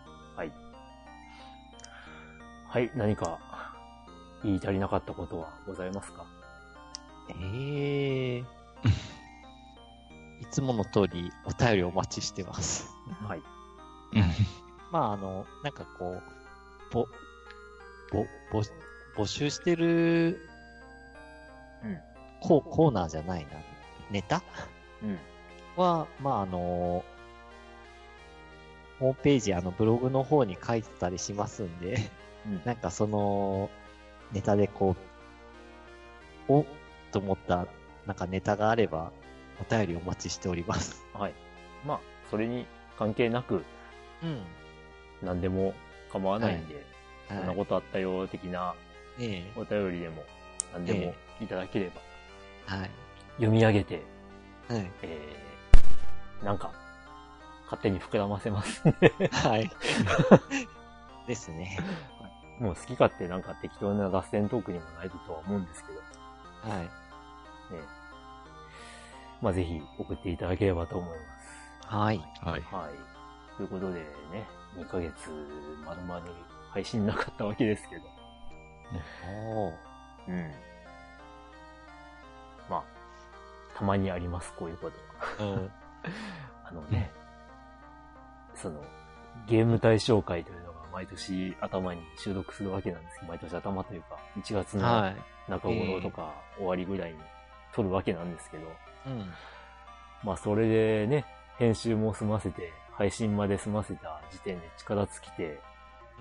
はい。はい、何か言い足りなかったことはございますか？ええいつもの通りお便りお待ちしてます。はい。う んまあ、あの、なんかこう、ぼ、ぼ、ぼ、募集してる、うんコーコーナーじゃないな。ネタ？うん。は、まあ、あの、ホームページ、あの、ブログの方に書いてたりしますんで、うんなんかその、ネタでこう、おと思った、なんかネタがあれば、お便りお待ちしております。はい。まあ、それに関係なくうん。何でも構わないんで、はいこんなことあったよ、的なええお便りでも何でもいただければはい。読み上げて、はい。えー、なんか、勝手に膨らませますね。はい。ですね。もう好き勝手なんか適当な脱線トークにもなるとは思うんですけど、はい。ね。まあぜひ送っていただければと思いまはい。はい。す。はい。ということでね、2ヶ月まるまる配信なかったわけですけど、おー。うん。まあ、たまにあります、こういうことは。うん。あのね、その、ゲーム対象会という毎年頭に収録するわけなんですけど、毎年頭というか、1月のはい。中頃とか終わりぐらいに撮るわけなんですけど、うん。まあそれでね、編集も済ませて、配信まで済ませた時点で力尽きて、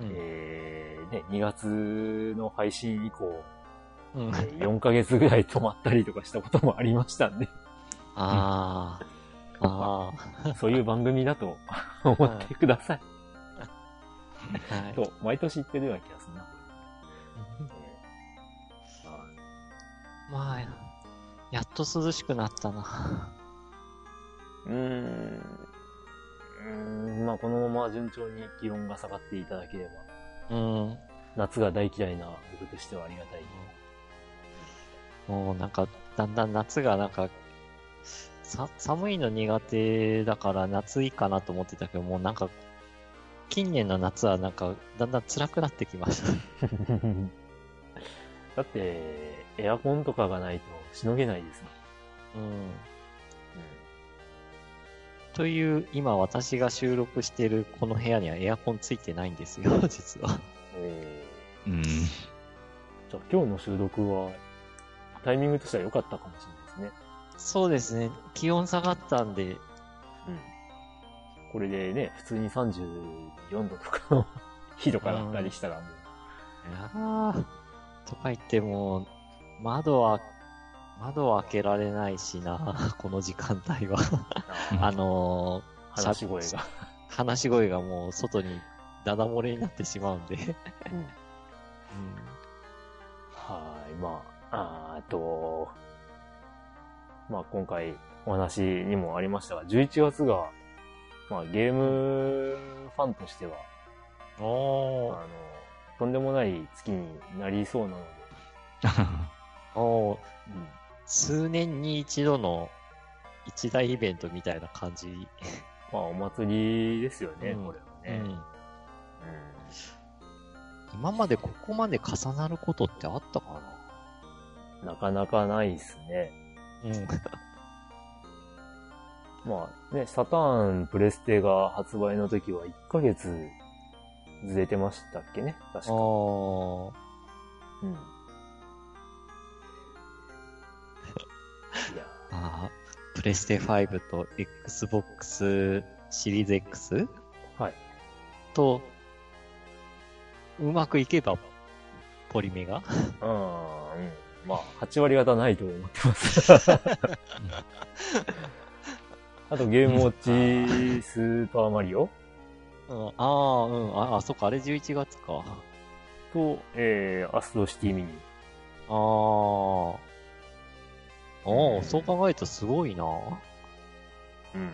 うん。えー、ね、2月の配信以降、うんえー4ヶ月ぐらい止まったりとかしたこともありましたんで、あ あ。ああ。そういう番組だと思ってください。はい。と、毎年言ってるような気がするな、まあ、やっと涼しくなったな。うーん。うーん、まあこのまま順調に気温が下がっていただければ、うん。夏が大嫌いな僕としてはありがたい。もうなんか、だんだん夏がなんか、さ、寒いの苦手だから夏いいかなと思ってたけど、もうなんか、近年の夏はなんか、だんだん辛くなってきました。だって、エアコンとかがないとしのげないですもん。うん。という、今私が収録してるこの部屋にはエアコンついてないんですよ、実は。えうん。ーじゃあ今日の収録は、タイミングとしては良かったかもしれないですね。そうですね。気温下がったんで、うん。これでね、普通に34度とかの日とかだったりしたらもう、ああ、とか言っても、窓は、窓は開けられないしな、この時間帯は。ああのー、話し声が。話し声がもう外にダダ漏れになってしまうんで。うんはい、まあ、あーあと、まあ今回お話にもありましたが、11月が、まあゲームファンとしては、あの、とんでもない月になりそうなので、おーうん数年に一度の一大イベントみたいな感じ。まあお祭りですよね、うんこれはね。うんうん今までここまで重なることってあったかな？かなかないですね。なうん。まあね、サターンプレステが発売の時は1ヶ月ずれてましたっけね？確か。あーうん。いや、あー、プレステ5と Xbox シリーズ X はい。と、うまくいけば、ポリメがうん、うん。まあ、8割方ないと思ってます。あと、ゲームウォッチ、スーパーマリオ？うん、ああ、うん、ああ、そっか、あれ11月か。あと、えー、アストロシティミニ。あ。おお、そう考えるとすごいな。うん。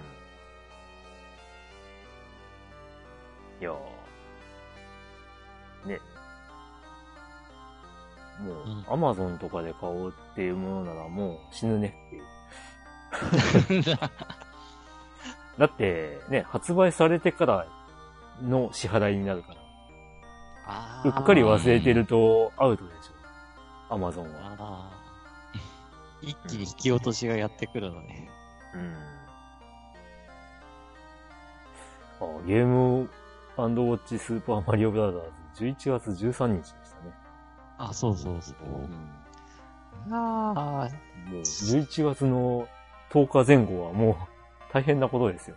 いやーね。もう、うんアマゾンとかで買おうっていうものならもう死ぬねっていう。だって、ね、発売されてからの支払いになるから。あうっかり忘れてるとアウトでしょ。アマゾンは。一気に引き落としがやってくるのね。うん。あ、ゲームウォッチスーパーマリオブラザーズ11月13日でしたね。あ、そうそうそう。うん。ああ、もう11月の10日前後はもう大変なことですよ。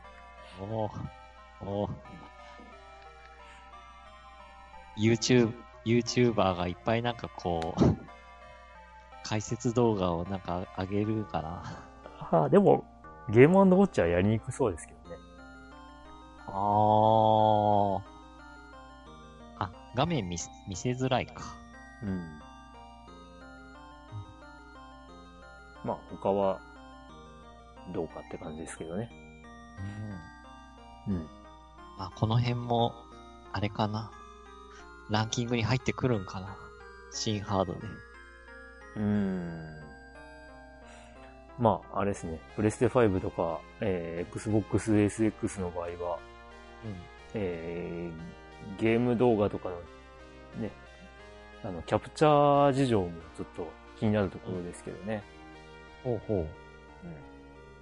おーおー YouTube、YouTuber がいっぱいなんかこう、解説動画をなんか上げるかな。ああ、でも、ゲームウォッチはやりにくそうですけどね。あー。あ、画面見せ見せづらいか。うん。まあ他はどうかって感じですけどね。うん。うん。まあ、この辺も、あれかな。ランキングに入ってくるんかな。新ハードで。うーん。まあ、あれですね。プレステ5とか、えー、Xbox SX の場合は、えー、ゲーム動画とかの、ね、あの、キャプチャー事情もちょっと気になるところですけどね。ほうほう。うん。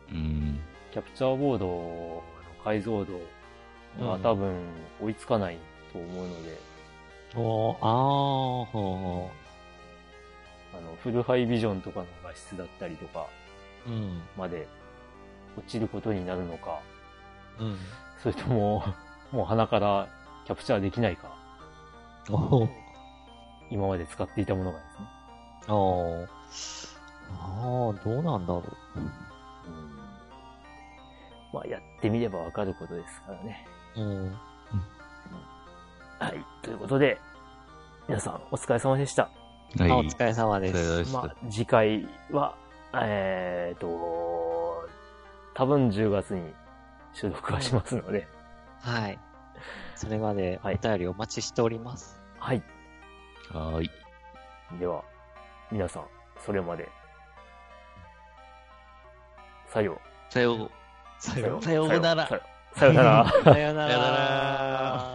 キャプチャーボードの解像度はうん多分追いつかないと思うので、おー、あー、ほあの、フルハイビジョンとかの画質だったりとかう。うん。まで落ちることになるのか、うん。それとも、もう鼻からキャプチャーできないか、おー。今まで使っていたものがですね。おー。あー、どうなんだろうんまあ、やってみればわかることですからね。う。うん。はい。ということで、皆さんお疲れ様でした。はい。あ、お疲れ様です。でしたまあ、次回は、えーと、多分10月に収録はしますので、はい。それまでおはい便りお待ちしております。はい。はーい。では、皆さん、それまで。さよう。さよう。ささよう。さようなら。さよう。さようなら。さよなさよなら